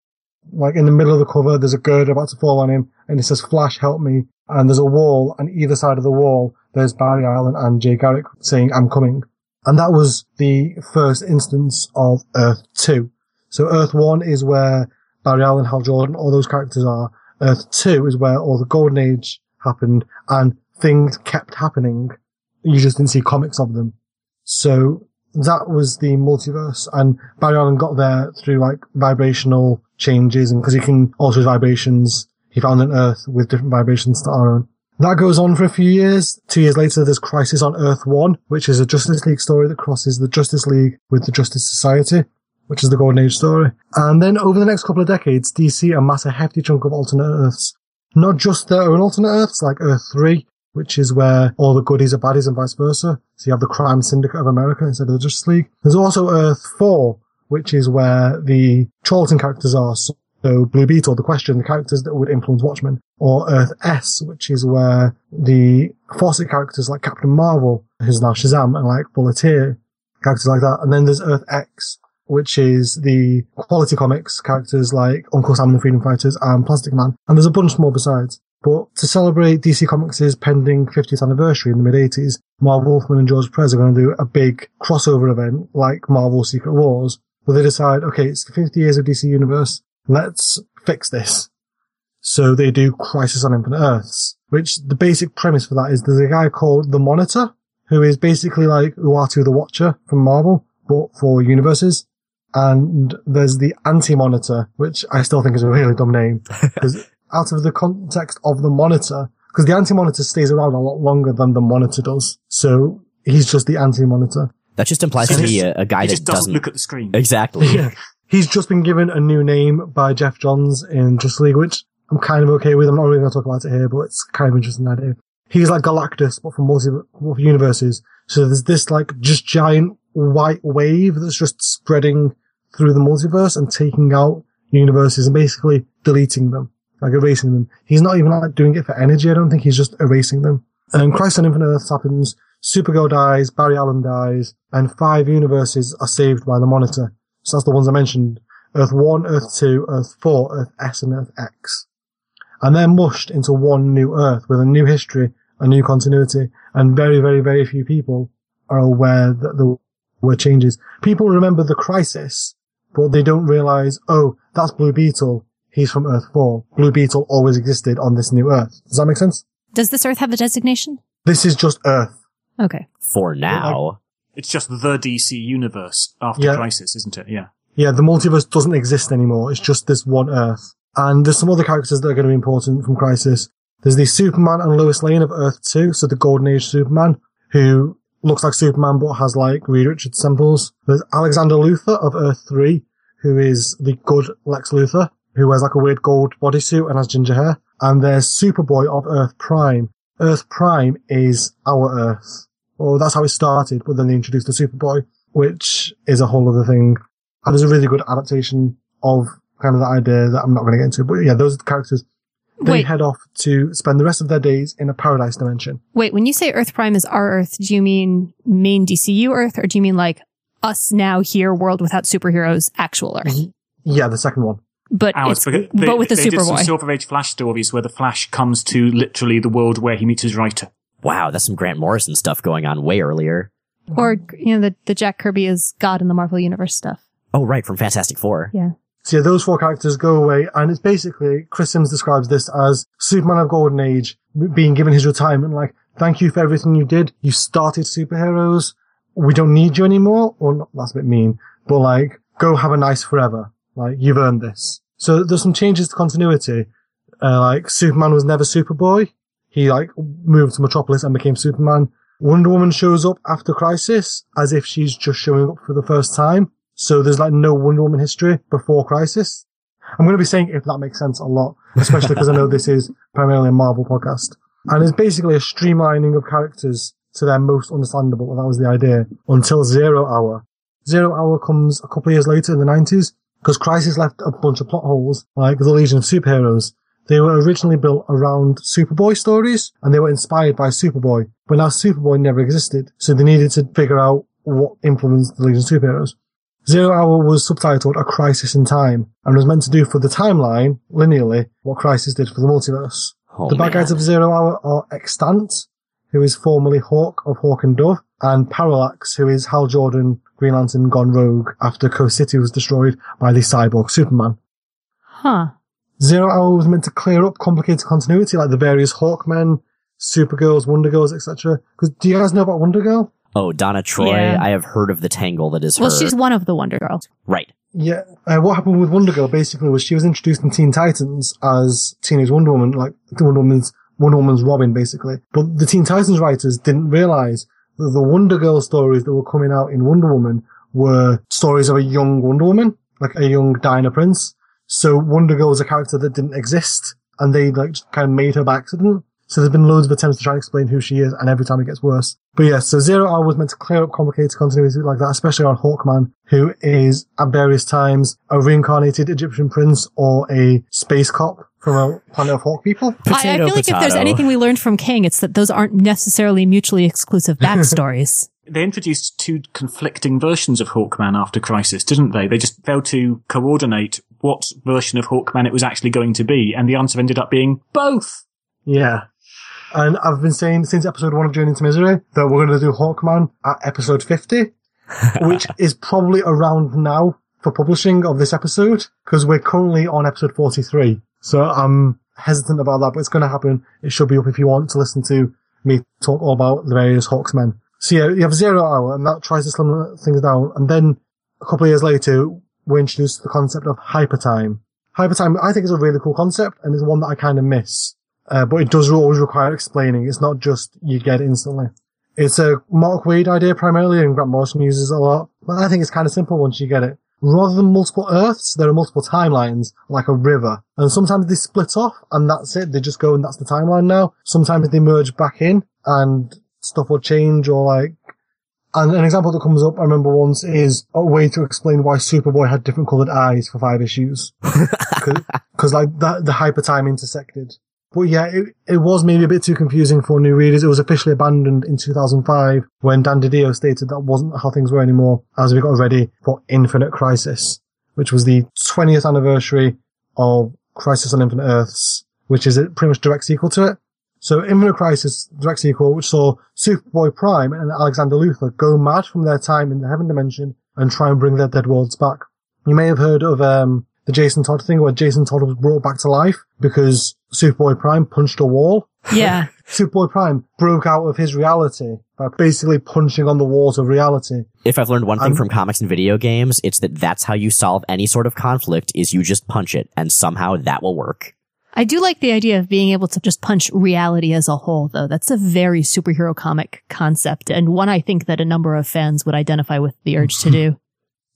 like in the middle of the cover, there's a gird about to fall on him and it says Flash help me. And there's a wall and either side of the wall, there's Barry Allen and Jay Garrick saying I'm coming. And that was the first instance of Earth 2. So Earth 1 is where Barry Allen, Hal Jordan, all those characters are. Earth 2 is where all the Golden Age happened and things kept happening. You just didn't see comics of them. So that was the multiverse and Barry Allen got there through like vibrational changes and because he can alter his vibrations, he found an Earth with different vibrations to our own. That goes on for a few years. Two years later, there's Crisis on Earth 1, which is a Justice League story that crosses the Justice League with the Justice Society, which is the Golden Age story. And then over the next couple of decades, DC amass a hefty chunk of alternate Earths. Not just their own alternate Earths, like Earth 3, which is where all the goodies are baddies and vice versa. So you have the Crime Syndicate of America instead of the Justice League. There's also Earth 4, which is where the Charlton characters are. So Blue Beetle, the question, the characters that would influence Watchmen. Or Earth S, which is where the Fawcett characters like Captain Marvel, who's now Shazam, and like Bulleteer, characters like that. And then there's Earth X, which is the quality comics characters like Uncle Sam and the Freedom Fighters and Plastic Man. And there's a bunch more besides. But to celebrate DC Comics' pending 50th anniversary in the mid 80s, Marv Wolfman and George Perez are going to do a big crossover event like Marvel Secret Wars, where they decide, okay, it's the 50 years of DC Universe, let's fix this. So they do Crisis on Infinite Earths, which the basic premise for that is there's a guy called the Monitor, who is basically like Uatu the Watcher from Marvel, but for universes. And there's the Anti-Monitor, which I still think is a really dumb name, because out of the context of the Monitor, because the Anti-Monitor stays around a lot longer than the Monitor does. So he's just the Anti-Monitor. That just implies So to me he a, a guy He that just doesn't doesn't look at the screen. exactly. Yeah. He's just been given a new name by Geoff Johns in Justice League, which I'm kind of okay with. I'm not really going to talk about it here, but it's kind of interesting idea. He's like Galactus, but for multi multi universes. So there's this like just giant white wave that's just spreading through the multiverse and taking out universes and basically deleting them, like erasing them. He's not even like doing it for energy. I don't think he's just erasing them. And Crisis on Infinite Earths happens. Supergirl dies, Barry Allen dies, and five universes are saved by the Monitor. So that's the ones I mentioned. Earth 1, Earth 2, Earth 4, Earth S, and Earth X. And they're mushed into one new Earth with a new history, a new continuity, and very, very, very few people are aware that there were changes. People remember the crisis, but they don't realize, oh, that's Blue Beetle. He's from Earth 4. Blue Beetle always existed on this new Earth. Does that make sense? Does this Earth have a designation? This is just Earth. Okay. For now. It's just the DC universe after Yeah. Crisis, isn't it? Yeah. Yeah, the multiverse doesn't exist anymore. It's just this one Earth. And there's some other characters that are going to be important from Crisis. There's the Superman and Lois Lane of Earth 2, so the Golden Age Superman, who looks like Superman but has like Reed Richards samples. There's Alexander Luthor of Earth 3, who is the good Lex Luthor, who wears like a weird gold bodysuit and has ginger hair. And there's Superboy of Earth Prime. Earth Prime is our Earth. Well, that's how it started, but then they introduced the Superboy, which is a whole other thing. And there's a really good adaptation of kind of the idea that I'm not going to get into. But yeah, those are the characters. They Wait. head off to spend the rest of their days in a paradise dimension. Wait, when you say Earth Prime is our Earth, do you mean main DCU Earth or do you mean like us now here, world without superheroes, actual Earth? Yeah, the second one. But Ours, it's, because but with the they did some Superboy. Silver Age Flash stories where the Flash comes to literally the world where he meets his writer. Wow, that's some Grant Morrison stuff going on way earlier. Or, you know, the, the Jack Kirby is God in the Marvel Universe stuff. Oh, right, from Fantastic Four. Yeah. So yeah, those four characters go away, and it's basically Chris Sims describes this as Superman of Golden Age being given his retirement. Like, thank you for everything you did. You started superheroes. We don't need you anymore. Or not, that's a bit mean, but like, go have a nice forever. Like, you've earned this. So there's some changes to continuity. Uh, like, Superman was never Superboy. He like moved to Metropolis and became Superman. Wonder Woman shows up after Crisis as if she's just showing up for the first time. So there's like no Wonder Woman history before Crisis. I'm going to be saying if that makes sense a lot, especially because I know this is primarily a Marvel podcast. And it's basically a streamlining of characters to their most understandable. And that was the idea until Zero Hour. Zero Hour comes a couple of years later in the 90s because Crisis left a bunch of plot holes, like the Legion of Superheroes. They were originally built around Superboy stories and they were inspired by Superboy, but now Superboy never existed. So they needed to figure out what influenced the Legion of Superheroes. Zero Hour was subtitled A Crisis in Time and was meant to do for the timeline, linearly, what Crisis did for the multiverse. Oh, the bad man. guys of Zero Hour are Extant, who is formerly Hawk of Hawk and Dove, and Parallax, who is Hal Jordan, Green Lantern gone rogue after Coast City was destroyed by the cyborg Superman. Huh. Zero Hour was meant to clear up complicated continuity like the various Hawkmen, Supergirls, Wonder Girls, etc. Because do you guys know about Wonder Girl? Oh, Donna Troy. Yeah. I have heard of the tangle that is her. Well, her. she's one of the Wonder Girls. right. Yeah. Uh, what happened with Wonder Girl basically was she was introduced in Teen Titans as Teenage Wonder Woman, like the Wonder Woman's Wonder Woman's Robin, basically. But the Teen Titans writers didn't realize that the Wonder Girl stories that were coming out in Wonder Woman were stories of a young Wonder Woman, like a young Diana Prince. So Wonder Girl was a character that didn't exist, and they like kind of made her by accident. So there's been loads of attempts to try and explain who she is, and every time it gets worse. But yeah, so Zero Hour was meant to clear up complicated continuity like that, especially on Hawkman, who is at various times a reincarnated Egyptian prince or a space cop from a planet of hawk people. I, I Potato, feel like if there's anything we learned from King, it's that those aren't necessarily mutually exclusive backstories. They introduced two conflicting versions of Hawkman after Crisis, didn't they? They just failed to coordinate what version of Hawkman it was actually going to be, and the answer ended up being both. Yeah. And I've been saying since episode one of Journey into Misery that we're going to do Hawkman at episode 50, which is probably around now for publishing of this episode because we're currently on episode 43. So I'm hesitant about that, but it's going to happen. It should be up if you want to listen to me talk all about the various Hawksmen. So yeah, you have Zero Hour and that tries to slim things down. And then a couple of years later, we introduced the concept of hypertime. Hypertime, I think is a really cool concept and it's one that I kind of miss. Uh, but it does always require explaining. It's not just you get it instantly. It's a Mark Waid idea primarily, and Grant Morrison uses it a lot. But I think it's kind of simple once you get it. Rather than multiple Earths, there are multiple timelines, like a river. And sometimes they split off, and that's it. They just go, and that's the timeline now. Sometimes they merge back in, and stuff will change, or like, and an example that comes up, I remember once, is a way to explain why Superboy had different coloured eyes for five issues. Because, like, that, the hyper time intersected. But yeah, it, it was maybe a bit too confusing for new readers. It was officially abandoned in 2005 when Dan DiDio stated that wasn't how things were anymore as we got ready for Infinite Crisis, which was the 20th anniversary of Crisis on Infinite Earths, which is a pretty much direct sequel to it. So Infinite Crisis, direct sequel, which saw Superboy Prime and Alexander Luthor go mad from their time in the Heaven Dimension and try and bring their dead worlds back. You may have heard of um, the Jason Todd thing where Jason Todd was brought back to life because Superboy Prime punched a wall. Yeah. Superboy Prime broke out of his reality by basically punching on the walls of reality. If I've learned one thing I'm- from comics and video games, it's that that's how you solve any sort of conflict is you just punch it and somehow that will work. I do like the idea of being able to just punch reality as a whole, though. That's a very superhero comic concept, and one I think that a number of fans would identify with the urge to do.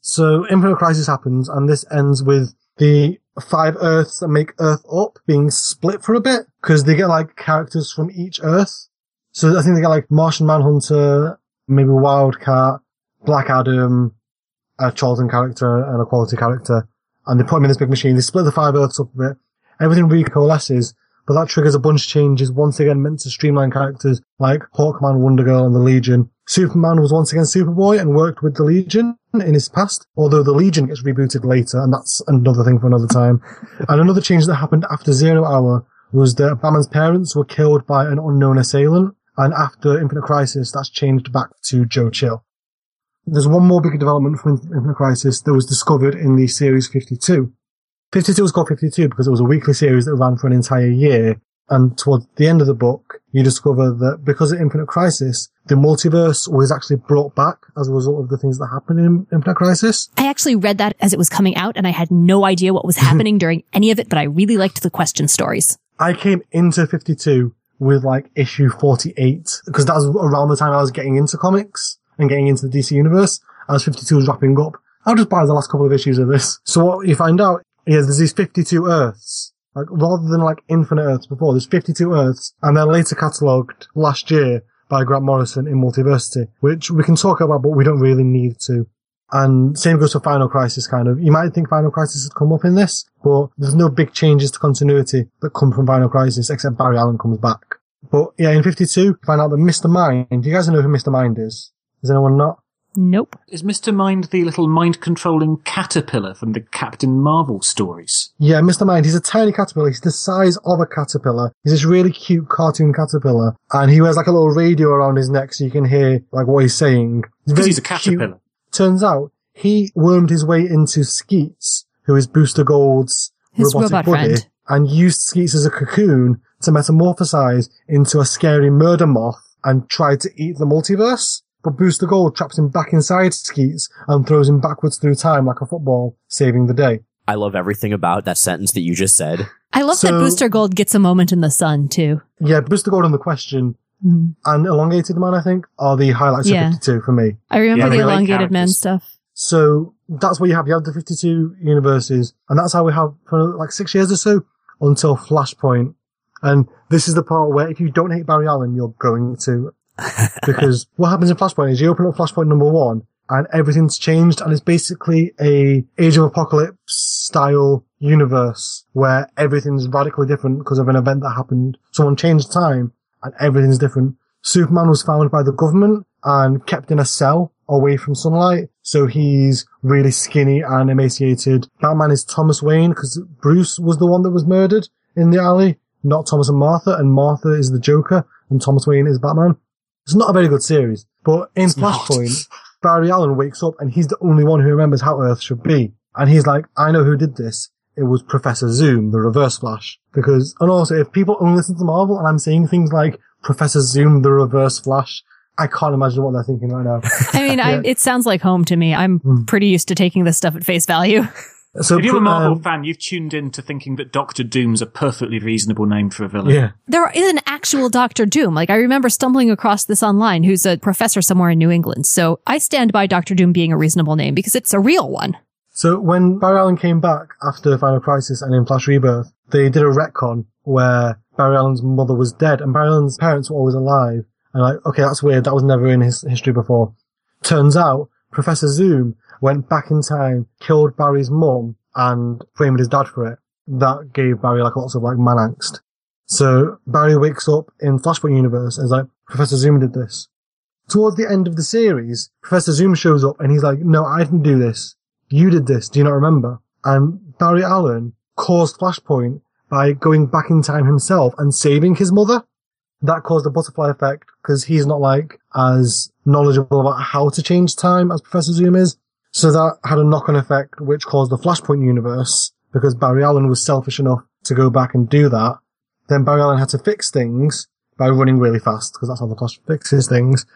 So Infinite Crisis happens and this ends with the five Earths that make Earth up being split for a bit because they get like characters from each Earth. So I think they get like Martian Manhunter, maybe Wildcat, Black Adam, a Charlton character and a quality character. And they put them in this big machine. They split the five Earths up a bit. Everything really coalesces, but that triggers a bunch of changes once again meant to streamline characters like Hawkman, Wonder Girl, and the Legion. Superman was once again Superboy and worked with the Legion in his past, although the Legion gets rebooted later, and that's another thing for another time. and another change that happened after Zero Hour was that Batman's parents were killed by an unknown assailant, and after Infinite Crisis, that's changed back to Joe Chill. there's one more big development from Infinite Crisis that was discovered in the series 52. 52 was called 52 because it was a weekly series that ran for an entire year. And towards the end of the book, you discover that because of Infinite Crisis, the multiverse was actually brought back as a result of the things that happened in Infinite Crisis. I actually read that as it was coming out and I had no idea what was happening during any of it, but I really liked the question stories. I came into 52 with like issue 48 because that was around the time I was getting into comics and getting into the DC universe as 52 was wrapping up. I'll just buy the last couple of issues of this. So what you find out is there's these 52 Earths. Like rather than like infinite Earths before, there's 52 Earths and they're later catalogued last year by Grant Morrison in Multiversity, which we can talk about, but we don't really need to. And same goes for Final Crisis, kind of. You might think Final Crisis had come up in this, but there's no big changes to continuity that come from Final Crisis, except Barry Allen comes back. But yeah, in 52, you find out that Mr. Mind, do you guys know who Mr. Mind is? Is anyone not? Nope. Is Mr. Mind the little mind controlling caterpillar from the Captain Marvel stories? Yeah, Mr. Mind, he's a tiny caterpillar. He's the size of a caterpillar. He's this really cute cartoon caterpillar. And he wears like a little radio around his neck so you can hear like what he's saying. Because he's a cute. caterpillar. Turns out he wormed his way into Skeets, who is Booster Gold's His robotic robot buddy, friend. and used Skeets as a cocoon to metamorphosize into a scary murder moth and tried to eat the multiverse. But Booster Gold traps him back inside Skeets and throws him backwards through time like a football, saving the day. I love everything about that sentence that you just said. I love that Booster Gold gets a moment in the sun too. Yeah, Booster Gold and the question Mhm. and Elongated Man, I think, are the highlights Yeah. of 52 for me. I remember Yeah, the they like elongated man stuff. So that's what you have. You have the 52 universes, and that's how we have for like six years or so until Flashpoint. And this is the part where if you don't hate Barry Allen, you're going to. because what happens in Flashpoint is you open up Flashpoint number one and everything's changed and it's basically a Age of Apocalypse style universe where everything's radically different because of an event that happened. Someone changed time and everything's different. Superman was found by the government and kept in a cell away from sunlight. So he's really skinny and emaciated. Batman is Thomas Wayne because Bruce was the one that was murdered in the alley, not Thomas and Martha. And Martha is the Joker and Thomas Wayne is Batman. It's not a very good series, but in It's not. Flashpoint, Barry Allen wakes up and he's the only one who remembers how Earth should be. And he's like, I know who did this. It was Professor Zoom, the Reverse Flash. Because, and also, if people only listen to Marvel and I'm saying things like Professor Zoom, the Reverse Flash, I can't imagine what they're thinking right now. I mean, I, it sounds like home to me. I'm Hmm. pretty used to taking this stuff at face value. So, If you're a Marvel um, fan, you've tuned in to thinking that Doctor Doom's a perfectly reasonable name for a villain. yeah. There is an actual Doctor Doom. Like I remember stumbling across this online who's a professor somewhere in New England. So I stand by Doctor Doom being a reasonable name because it's a real one. So when Barry Allen came back after Final Crisis and in Flash Rebirth, they did a retcon where Barry Allen's mother was dead and Barry Allen's parents were always alive. And like, okay, that's weird. That was never in his history before. Turns out Professor Zoom went back in time, killed Barry's mum and framed his dad for it. That gave Barry like lots of like man angst. So Barry wakes up in Flashpoint universe and is like, Professor Zoom did this. Towards the end of the series, Professor Zoom shows up and he's like, no, I didn't do this. You did this. Do you not remember? And Barry Allen caused Flashpoint by going back in time himself and saving his mother. That caused a butterfly effect because he's not like as knowledgeable about how to change time as Professor Zoom is. So that had a knock-on effect which caused the Flashpoint universe because Barry Allen was selfish enough to go back and do that. Then Barry Allen had to fix things by running really fast because that's how the Flash fixes things.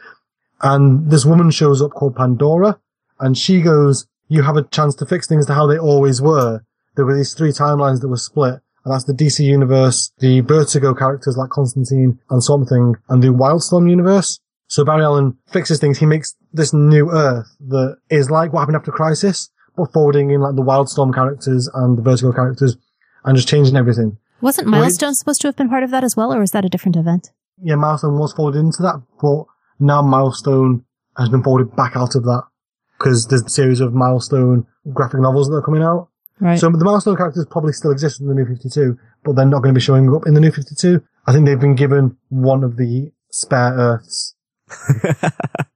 And this woman shows up called Pandora and she goes, you have a chance to fix things to how they always were. There were these three timelines that were split. And that's the DC universe, the Vertigo characters like Constantine and something, and the Wildstorm universe. So Barry Allen fixes things. He makes this new Earth that is like what happened after Crisis, but forwarding in like the Wildstorm characters and the Vertigo characters and just changing everything. Wasn't Milestone supposed to have been part of that as well, or is that a different event? Yeah, Milestone was folded into that, but now Milestone has been folded back out of that because there's a series of Milestone graphic novels that are coming out. Right. So the milestone characters probably still exist in the new 52, but they're not going to be showing up in the new 52. I think they've been given one of the spare Earths.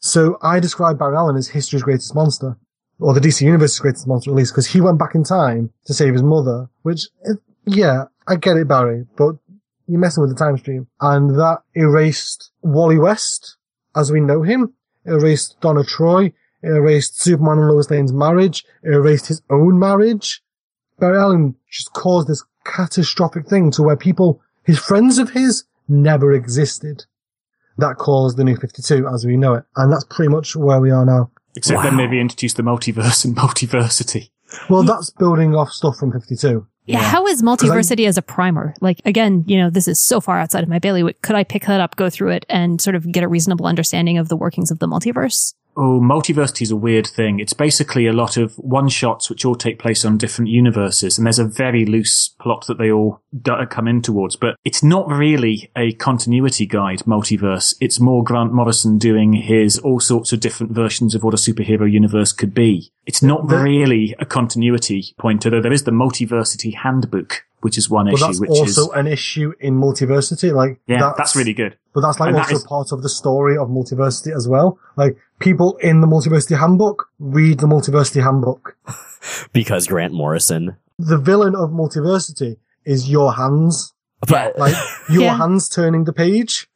so I describe Barry Allen as history's greatest monster, or the DC Universe's greatest monster at least, because he went back in time to save his mother, which, eh, yeah, I get it, Barry, but you're messing with the time stream. And that erased Wally West as we know him. It erased Donna Troy. It erased Superman and Lois Lane's marriage. It erased his own marriage. Barry Allen just caused this catastrophic thing to where people, his friends of his, never existed. That caused the New 52 as we know it. And that's pretty much where we are now. Except Wow. then maybe introduce the multiverse and multiversity. Well, that's building off stuff from 52. Yeah, how is multiversity as a primer? Like, again, you know, this is so far outside of my bailiwick. Could I pick that up, go through it, and sort of get a reasonable understanding of the workings of the multiverse? Oh, multiversity is a weird thing. It's basically a lot of one shots which all take place on different universes, and there's a very loose plot that they all uh, come in towards. But it's not really a continuity guide, multiverse. It's more Grant Morrison doing his all sorts of different versions of what a superhero universe could be. It's not really a continuity pointer, though there is the Multiversity Handbook, which is one But issue, that's which also is an issue in multiversity. Like, yeah, that's, really good. But that's like And also is- part of the story of multiversity as well. Like, people in the multiversity handbook read the multiversity handbook. because Grant Morrison. The villain of multiversity is your hands. But Like, your Yeah. hands turning the page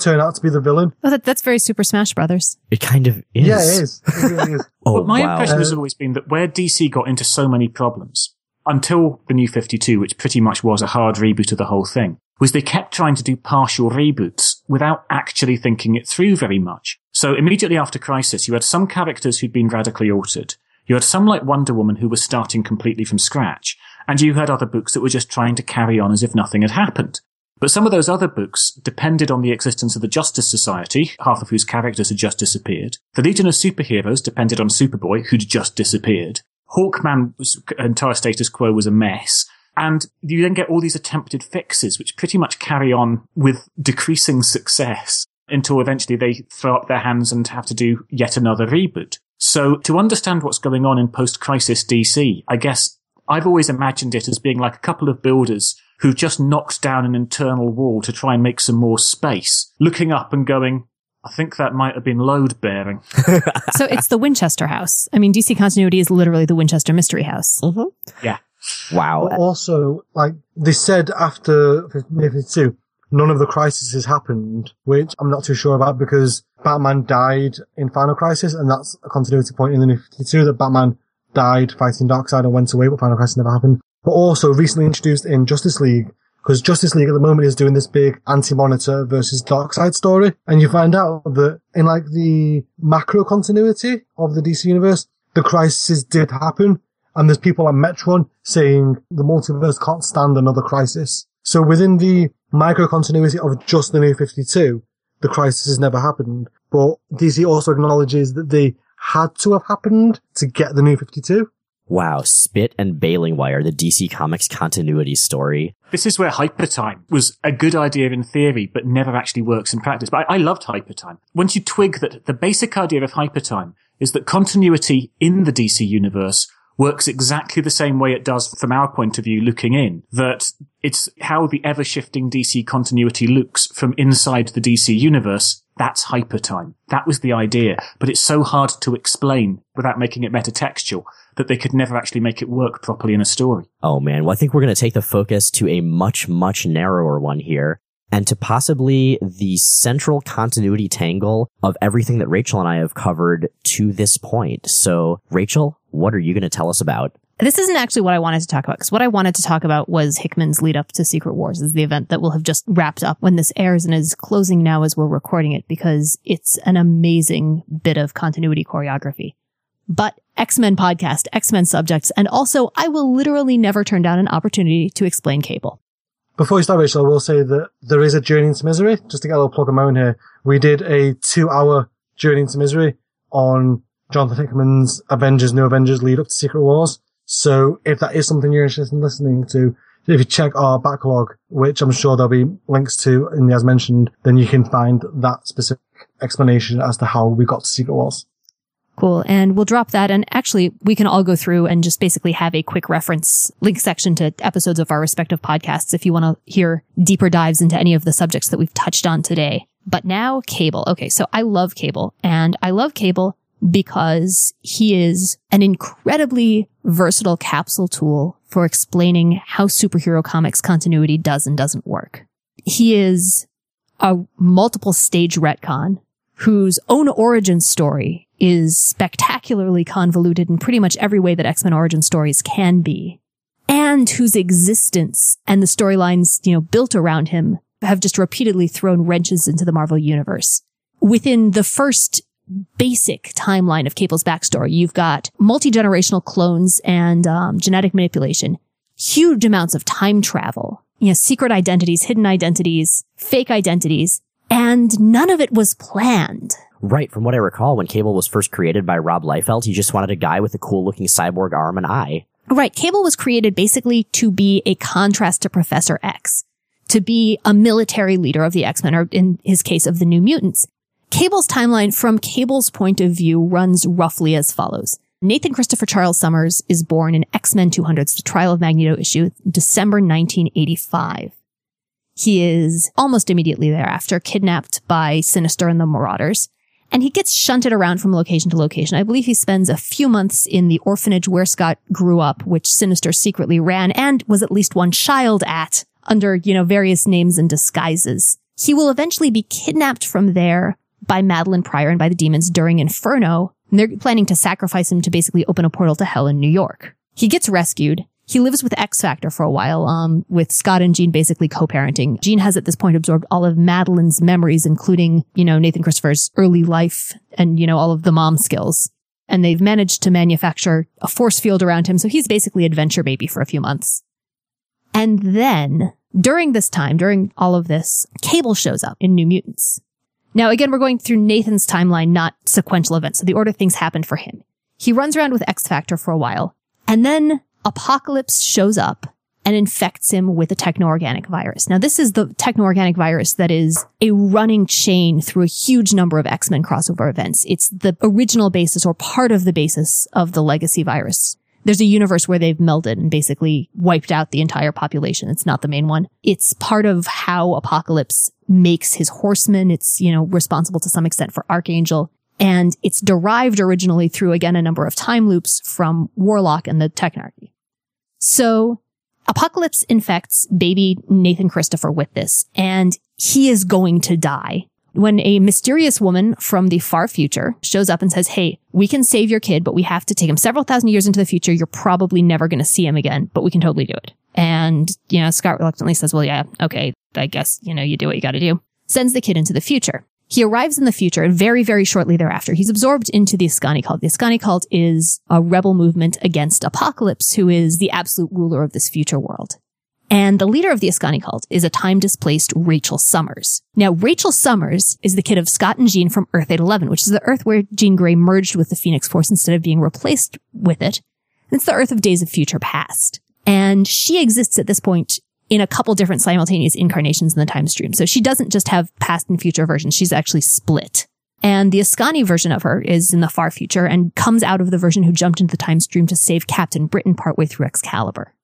turn out to be the villain. Oh, that, that's very Super Smash Brothers. it kind of is. Yeah, it is. It really is. Oh, But my wow. impression has Uh, always been that where DC got into so many problems until the new 52, which pretty much was a hard reboot of the whole thing, was they kept trying to do partial reboots without actually thinking it through very much. So immediately after Crisis, you had some characters who'd been radically altered. You had some like Wonder Woman who was starting completely from scratch. And you had other books that were just trying to carry on as if nothing had happened. But some of those other books depended on the existence of the Justice Society, half of whose characters had just disappeared. The Legion of Superheroes depended on Superboy, who'd just disappeared. Hawkman's entire status quo was a mess. And you then get all these attempted fixes, which pretty much carry on with decreasing success until eventually they throw up their hands and have to do yet another reboot. So to understand what's going on in post-crisis DC, I guess I've always imagined it as being like a couple of builders who've just knocked down an internal wall to try and make some more space, looking up and going, I think that might have been load bearing. so it's the Winchester House. I mean, DC continuity is literally the Winchester Mystery House. Mhm. Yeah. Wow. But also, like, they said after 52, none of the crises happened, which I'm not too sure about because Batman died in Final Crisis, and that's a continuity point in the New 52 that Batman died fighting Darkseid and went away, but Final Crisis never happened. But also recently introduced in Justice League, because Justice League at the moment is doing this big anti-monitor versus Darkseid story, and you find out that in like the macro continuity of the DC universe, the crisis did happen, and there's people on Metron saying the multiverse can't stand another crisis. So within the micro continuity of just the New 52, the crisis has never happened. But DC also acknowledges that they had to have happened to get the New 52. Wow. Spit and Baling Wire, the DC Comics continuity story. This is where Hypertime was a good idea in theory, but never actually works in practice. But I, I loved Hypertime. Once you twig that the basic idea of Hypertime is that continuity in the DC universe works exactly the same way it does from our point of view looking in. That it's how the ever shifting DC continuity looks from inside the DC universe. That's hypertime. That was the idea. But it's so hard to explain without making it metatextual that they could never actually make it work properly in a story. Oh man. Well, I think we're going to take the focus to a much, much narrower one here and to possibly the central continuity tangle of everything that Rachel and I have covered to this point. So Rachel, what are you going to tell us about? This isn't actually what I wanted to talk about because what I wanted to talk about was Hickman's lead up to Secret Wars is the event that will have just wrapped up when this airs and is closing now as we're recording it because it's an amazing bit of continuity choreography. But X-Men podcast, X-Men subjects, and also I will literally never turn down an opportunity to explain Cable. Before we start, Rachel, I will say that there is a Journey into Misery. Just to get a little plug of my own here. We did a two hour Journey into Misery on Jonathan Hickman's Avengers, New Avengers lead up to Secret Wars. So if that is something you're interested in listening to, if you check our backlog, which I'm sure there'll be links to in the as mentioned, then you can find that specific explanation as to how we got to Secret Wars. Cool. And we'll drop that. And actually, we can all go through and just basically have a quick reference link section to episodes of our respective podcasts if you want to hear deeper dives into any of the subjects that we've touched on today. But now Cable. Okay. So I love Cable and I love Cable because he is an incredibly versatile capsule tool for explaining how superhero comics continuity does and doesn't work. He is a multiple stage retcon whose own origin story is spectacularly convoluted in pretty much every way that X-Men origin stories can be, and whose existence and the storylines, you know, built around him have just repeatedly thrown wrenches into the Marvel universe. Within the first basic timeline of Cable's backstory, you've got multi-generational clones and um, genetic manipulation, huge amounts of time travel, you know, secret identities, hidden identities, fake identities, and none of it was planned. Right, from what I recall, when Cable was first created by Rob Liefeld, he just wanted a guy with a cool looking cyborg arm and eye. Right, Cable was created basically to be a contrast to Professor X, to be a military leader of the X-Men, or in his case of the New Mutants. Cable's timeline from Cable's point of view runs roughly as follows. Nathan Christopher Charles Summers is born in X-Men 200's The Trial of Magneto issue, December 1985. He is almost immediately thereafter kidnapped by Sinister and the Marauders, and he gets shunted around from location to location. I believe he spends a few months in the orphanage where Scott grew up, which Sinister secretly ran and was at least one child at under, you know, various names and disguises. He will eventually be kidnapped from there by Madelyne Pryor and by the demons during Inferno. And they're planning to sacrifice him to basically open a portal to hell in New York. He gets rescued. He lives with X Factor for a while, um, with Scott and Jean basically co-parenting. Jean has at this point absorbed all of Madelyne's memories, including, you know, Nathan Christopher's early life and, you know, all of the mom skills. And they've managed to manufacture a force field around him. So he's basically adventure baby for a few months. And then during this time, during all of this, Cable shows up in New Mutants. Now, again, we're going through Nathan's timeline, not sequential events. So the order things happened for him. He runs around with X Factor for a while, and then Apocalypse shows up and infects him with a techno-organic virus. Now, this is the techno-organic virus that is a running chain through a huge number of X-Men crossover events. It's the original basis or part of the basis of the legacy virus. There's a universe where they've melded and basically wiped out the entire population. It's not the main one. It's part of how Apocalypse makes his horsemen. It's, you know, responsible to some extent for Archangel. And it's derived originally through, again, a number of time loops from Warlock and the Technarchy. So Apocalypse infects baby Nathan Christopher with this, and he is going to die when a mysterious woman from the far future shows up and says, Hey, we can save your kid, but we have to take him several thousand years into the future. You're probably never going to see him again, but we can totally do it. And, you know, Scott reluctantly says, well, yeah, okay, I guess, you know, you do what you got to do. Sends the kid into the future. He arrives in the future and very, very shortly thereafter, he's absorbed into the Askani cult. The Askani cult is a rebel movement against Apocalypse, who is the absolute ruler of this future world. And the leader of the Askani cult is a time displaced Rachel Summers. Now, Rachel Summers is the kid of Scott and Jean from Earth 811, which is the Earth where Jean Grey merged with the Phoenix Force instead of being replaced with it. It's the Earth of Days of Future Past. And she exists at this point in a couple different simultaneous incarnations in the time stream. So she doesn't just have past and future versions. She's actually split. And the Askani version of her is in the far future and comes out of the version who jumped into the time stream to save Captain Britain partway through Excalibur.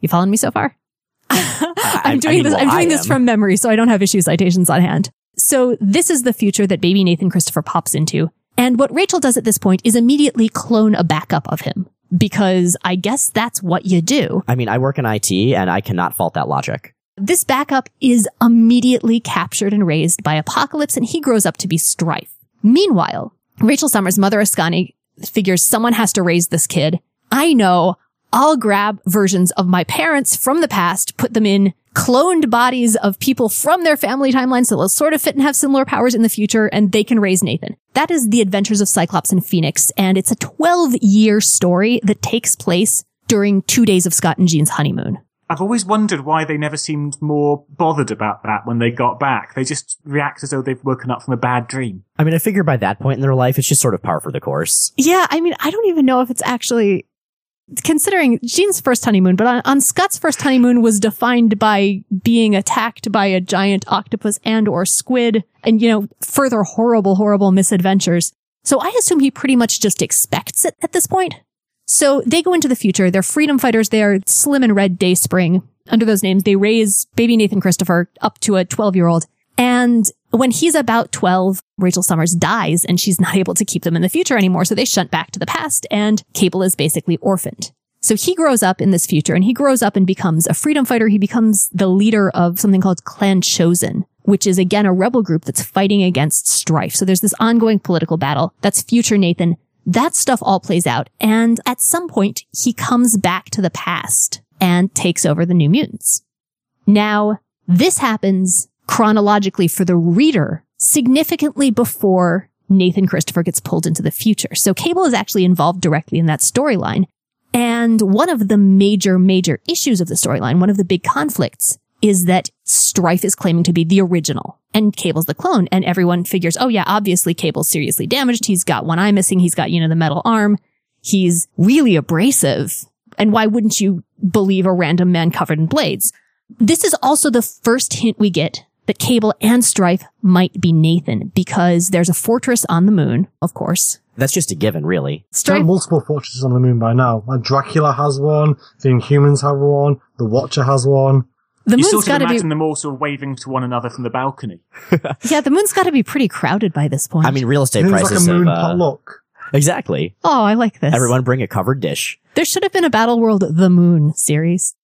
You following me so far? I'm doing I mean, this. well, I'm doing this from memory, so I don't have issue citations on hand. So this is the future that baby Nathan Christopher pops into. And what Rachel does at this point is immediately clone a backup of him because I guess that's what you do. I mean, I work in IT and I cannot fault that logic. This backup is immediately captured and raised by Apocalypse and he grows up to be Strife. Meanwhile, Rachel Summers, mother Askani, figures someone has to raise this kid. I know. I'll grab versions of my parents from the past, put them in cloned bodies of people from their family timelines that will sort of fit and have similar powers in the future, and they can raise Nathan. That is the adventures of Cyclops and Phoenix, and it's a 12 year story that takes place during two days of Scott and Jean's honeymoon. I've always wondered why they never seemed more bothered about that when they got back. They just react as though they've woken up from a bad dream. I mean, I figure by that point in their life, it's just sort of par for the course. Yeah, I mean, I don't even know if it's actually considering Jean's first honeymoon, but on, on Scott's first honeymoon was defined by being attacked by a giant octopus and or squid and, you know, further horrible, horrible misadventures. So I assume he pretty much just expects it at this point. So they go into the future. They're freedom fighters. They are Slim and Red Dayspring. Under those names, they raise baby Nathan Christopher up to a 12 year old. And when he's about 12, Rachel Summers dies and she's not able to keep them in the future anymore. So they shunt back to the past and Cable is basically orphaned. So he grows up in this future and he grows up and becomes a freedom fighter. He becomes the leader of something called Clan Chosen, which is again a rebel group that's fighting against strife. So there's this ongoing political battle. That's future Nathan. That stuff all plays out. And at some point, he comes back to the past and takes over the New Mutants. Now, this happens chronologically for the reader significantly before Nathan Christopher gets pulled into the future. So Cable is actually involved directly in that storyline. And one of the major, major issues of the storyline, one of the big conflicts is that Strife is claiming to be the original and Cable's the clone. And everyone figures, oh yeah, obviously Cable's seriously damaged. He's got one eye missing. He's got, you know, the metal arm. He's really abrasive. And why wouldn't you believe a random man covered in blades? This is also the first hint we get that Cable and Strife might be Nathan because there's a fortress on the moon, of course. That's just a given, really. There are multiple fortresses on the moon by now. Like Dracula has one, the Inhumans have one, the Watcher has one. the You moon's sort of gotta be, imagine them all sort of waving to one another from the balcony. yeah, the moon's gotta be pretty crowded by this point. I mean, real estate It's like prices a moon have, uh, potluck. exactly. oh, I like this. Everyone bring a covered dish. There should have been a Battle World The Moon series.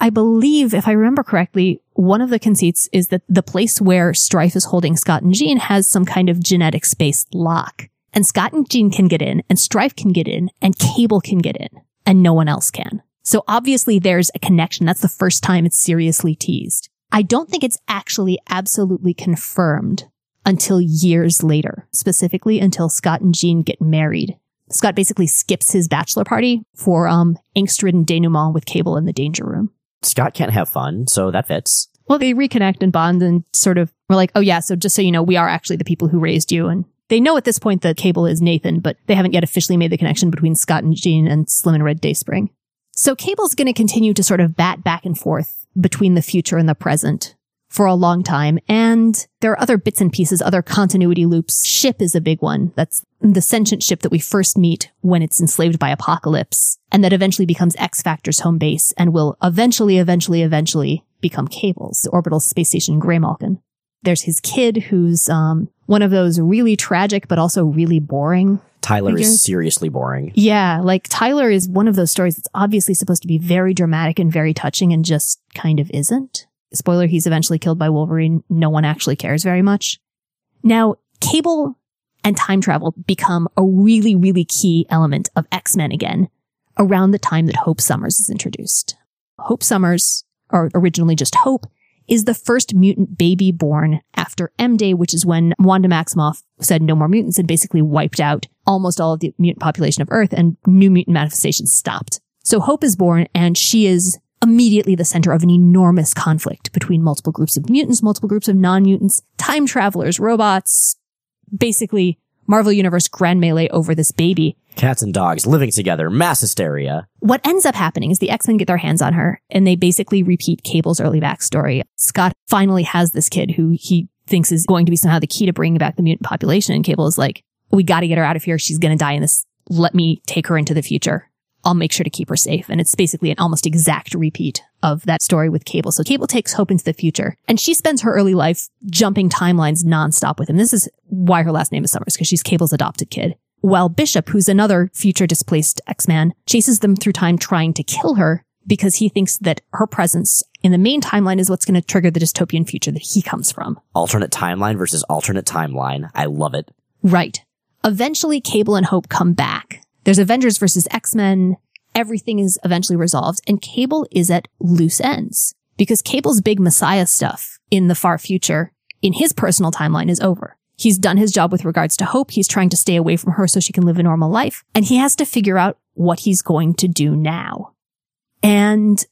I believe, if I remember correctly, one of the conceits is that the place where Strife is holding Scott and Jean has some kind of genetic space lock. And Scott and Jean can get in, and Strife can get in, and Cable can get in, and no one else can. So obviously there's a connection. That's the first time it's seriously teased. I don't think it's actually absolutely confirmed until years later, specifically until Scott and Jean get married Scott basically skips his bachelor party for um angst-ridden denouement with Cable in the danger room. Scott can't have fun, so that fits. Well, they reconnect and bond and sort of we're like, oh yeah, so just so you know, we are actually the people who raised you. And they know at this point that Cable is Nathan, but they haven't yet officially made the connection between Scott and Jean and Slim and Red Dayspring. So Cable's going to continue to sort of bat back and forth between the future and the present for a long time. And there are other bits and pieces, other continuity loops. Ship is a big one. That's the sentient ship that we first meet when it's enslaved by Apocalypse and that eventually becomes X Factor's home base and will eventually, eventually, eventually become Cable's the orbital space station Graymalkin. There's his kid who's, um, one of those really tragic, but also really boring Tyler Figures. is seriously boring. yeah, like Tyler is one of those stories that's obviously supposed to be very dramatic and very touching and just kind of isn't. Spoiler, he's eventually killed by Wolverine. No one actually cares very much. Now, Cable and time travel become a really, really key element of X-Men again around the time that Hope Summers is introduced. Hope Summers, or originally just Hope, is the first mutant baby born after M Day, which is when Wanda Maximoff said no more mutants and basically wiped out almost all of the mutant population of Earth and new mutant manifestations stopped. So Hope is born and she is immediately the center of an enormous conflict between multiple groups of mutants, multiple groups of non-mutants, time travelers, robots, basically Marvel Universe grand melee over this baby. Cats and dogs living together, mass hysteria. What ends up happening is the X-Men get their hands on her and they basically repeat Cable's early backstory. Scott finally has this kid who he thinks is going to be somehow the key to bringing back the mutant population. And Cable is like, we got to get her out of here. She's going to die in this. Let me take her into the future. I'll make sure to keep her safe. And it's basically an almost exact repeat of that story with Cable. So Cable takes Hope into the future and she spends her early life jumping timelines nonstop with him. This is why her last name is Summers because she's Cable's adopted kid. While Bishop, who's another future displaced X-Man, chases them through time trying to kill her because he thinks that her presence in the main timeline is what's going to trigger the dystopian future that he comes from. Alternate timeline versus alternate timeline. I love it. Right. Eventually, Cable and Hope come back. There's Avengers versus X-Men. Everything is eventually resolved and Cable is at loose ends because Cable's big Messiah stuff in the far future in his personal timeline is over. He's done his job with regards to Hope. He's trying to stay away from her so she can live a normal life and he has to figure out what he's going to do now. And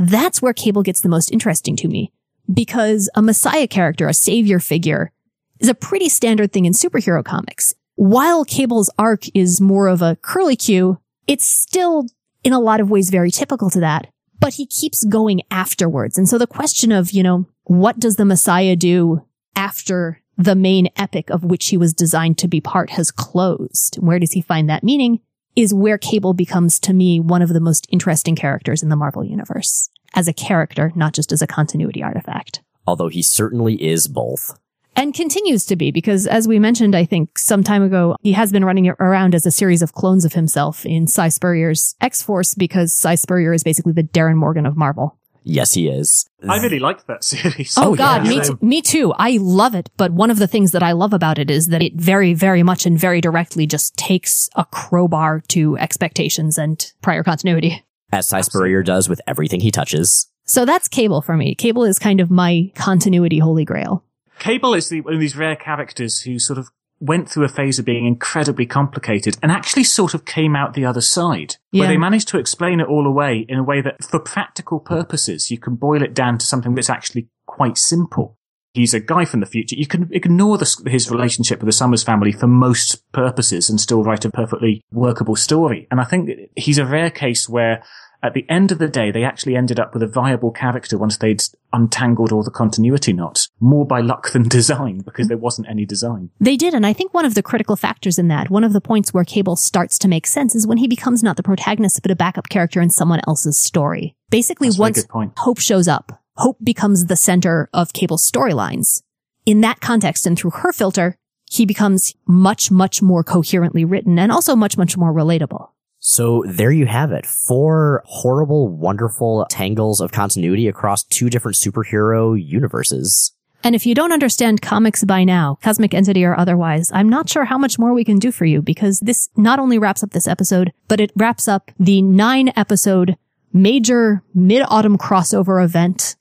that's where Cable gets the most interesting to me because a Messiah character, a savior figure is a pretty standard thing in superhero comics. While Cable's arc is more of a curly Q, it's still in a lot of ways very typical to that, but he keeps going afterwards. And so the question of, you know, what does the Messiah do after the main epic of which he was designed to be part has closed? Where does he find that meaning? Is where Cable becomes to me one of the most interesting characters in the Marvel universe as a character, not just as a continuity artifact Although he certainly is both. And continues to be because as we mentioned i think some time ago he has been running around as a series of clones of himself in Si Spurrier's x-force because Si Spurrier is basically the Darin Morgan of marvel Yes, he is. I really liked that series. Oh, Oh, God, yeah. me, t- me too. I love it. But one of the things that I love about it is that it very, very much and very directly just takes a crowbar to expectations and prior continuity. As Si Spurrier does with everything he touches. So that's Cable for me. Cable is kind of my continuity holy grail. Cable is the, one of these rare characters who sort of went through a phase of being incredibly complicated and actually sort of came out the other side, Yeah. where they managed to explain it all away in a way that, for practical purposes, you can boil it down to something that's actually quite simple. He's a guy from the future. You can ignore the, his relationship with the Summers family for most purposes and still write a perfectly workable story. And I think he's a rare case where at the end of the day, they actually ended up with a viable character once they'd untangled all the continuity knots, more by luck than design, because there wasn't any design. They did, and I think one of the critical factors in that, one of the points where Cable starts to make sense is when he becomes not the protagonist, but a backup character in someone else's story. Basically, That's once. Hope shows up, Hope becomes the center of Cable's storylines. In that context and through her filter, he becomes much, much more coherently written and also much, much more relatable. So there you have it. Four horrible, wonderful tangles of continuity across two different superhero universes. And if you don't understand comics by now, cosmic entity or otherwise, I'm not sure how much more we can do for you because this not only wraps up this episode, but it wraps up the nine episode major mid autumn crossover event,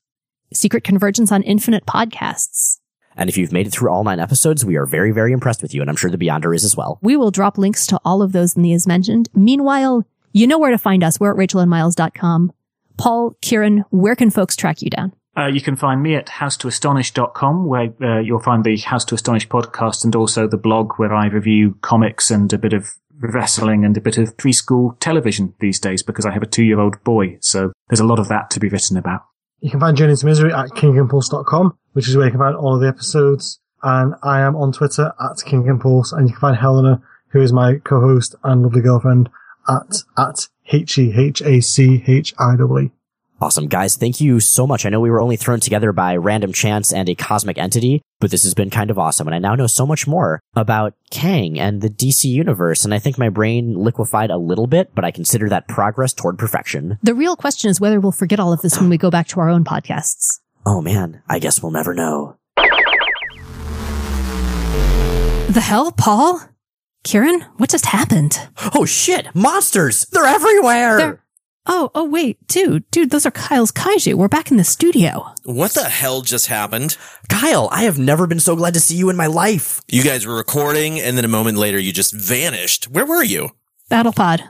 Secret Convergence on Infinite podcasts. And if you've made it through all nine episodes, we are very, very impressed with you, and I'm sure the Beyonder is as well. We will drop links to all of those in the as mentioned. Meanwhile, you know where to find us. We're at rachelandmiles.com. Paul, Kieran, where can folks track you down? Uh, you can find me at housetoastonish.com, where uh, you'll find the House to Astonish podcast and also the blog where I review comics and a bit of wrestling and a bit of preschool television these days because I have a two year old boy. So there's a lot of that to be written about. You can find Journey to Misery at kingimpulse.com, which is where you can find all of the episodes. And I am on Twitter at King Impulse, and you can find Helena, who is my co-host and lovely girlfriend, at at H E H A C H I W E. Awesome. Guys, thank you so much. I know we were only thrown together by random chance and a cosmic entity, but this has been kind of awesome. And I now know so much more about Kang and the DC universe. And I think my brain liquefied a little bit, but I consider that progress toward perfection. The real question is whether we'll forget all of this when we go back to our own podcasts. Oh man, I guess we'll never know. The hell, Paul? Kieran, what just happened? Oh shit! Monsters! They're everywhere! They're- Oh, oh, wait, dude, dude, those are Kyle's kaiju. We're back in the studio. What the hell just happened? Kyle, I have never been so glad to see you in my life. You guys were recording, and then a moment later, you just vanished. Where were you? Battle pod.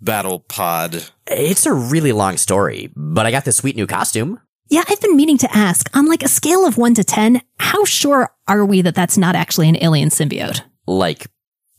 Battle Pod. It's a really long story, but I got this sweet new costume. Yeah, I've been meaning to ask, on like a scale of 1 to 10, how sure are we that that's not actually an alien symbiote? Like,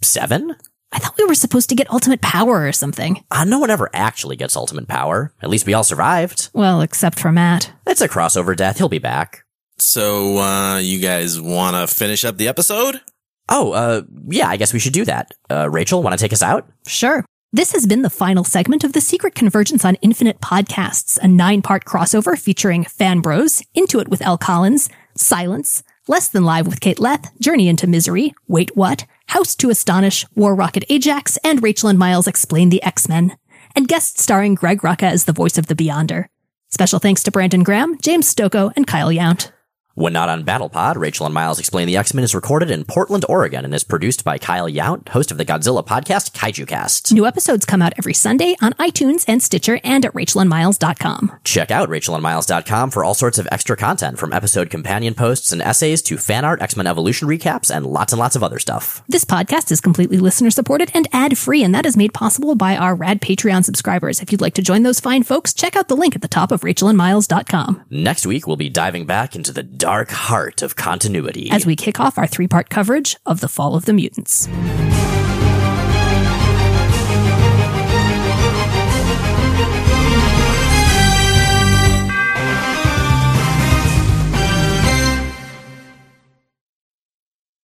seven? I thought we were supposed to get ultimate power or something. Uh, no one ever actually gets ultimate power. At least we all survived. Well, except for Matt. It's a crossover death. He'll be back. So, uh, you guys want to finish up the episode? Oh, uh, yeah, I guess we should do that. Uh, Rachel, want to take us out? Sure. This has been the final segment of the Secret Convergence on Infinite podcasts, a nine part crossover featuring Fan Bros, Into It with Elle Collins, Silence, Less Than Live with Kate Leth, Journey into Misery, Wait What, House to Astonish, War Rocket Ajax, and Rachel and Miles Explain the X-Men, and guest starring Greg Rucka as the voice of the Beyonder. Special thanks to Brandon Graham, James Stokoe, and Kyle Yount. When not on BattlePod, Rachel and Miles Explain the X-Men is recorded in Portland, Oregon, and is produced by Kyle Yount, host of the Godzilla podcast Kaiju Cast. New episodes come out every Sunday on iTunes and Stitcher and at rachelandmiles.com. Check out rachelandmiles.com for all sorts of extra content, from episode companion posts and essays to fan art, X-Men Evolution recaps, and lots and lots of other stuff. This podcast is completely listener supported and ad free, and that is made possible by our rad Patreon subscribers. If you'd like to join those fine folks, check out the link at the top of rachelandmiles.com Next week, we'll be diving back into the dark heart of continuity. as we kick off our three part coverage of The Fall of the Mutants.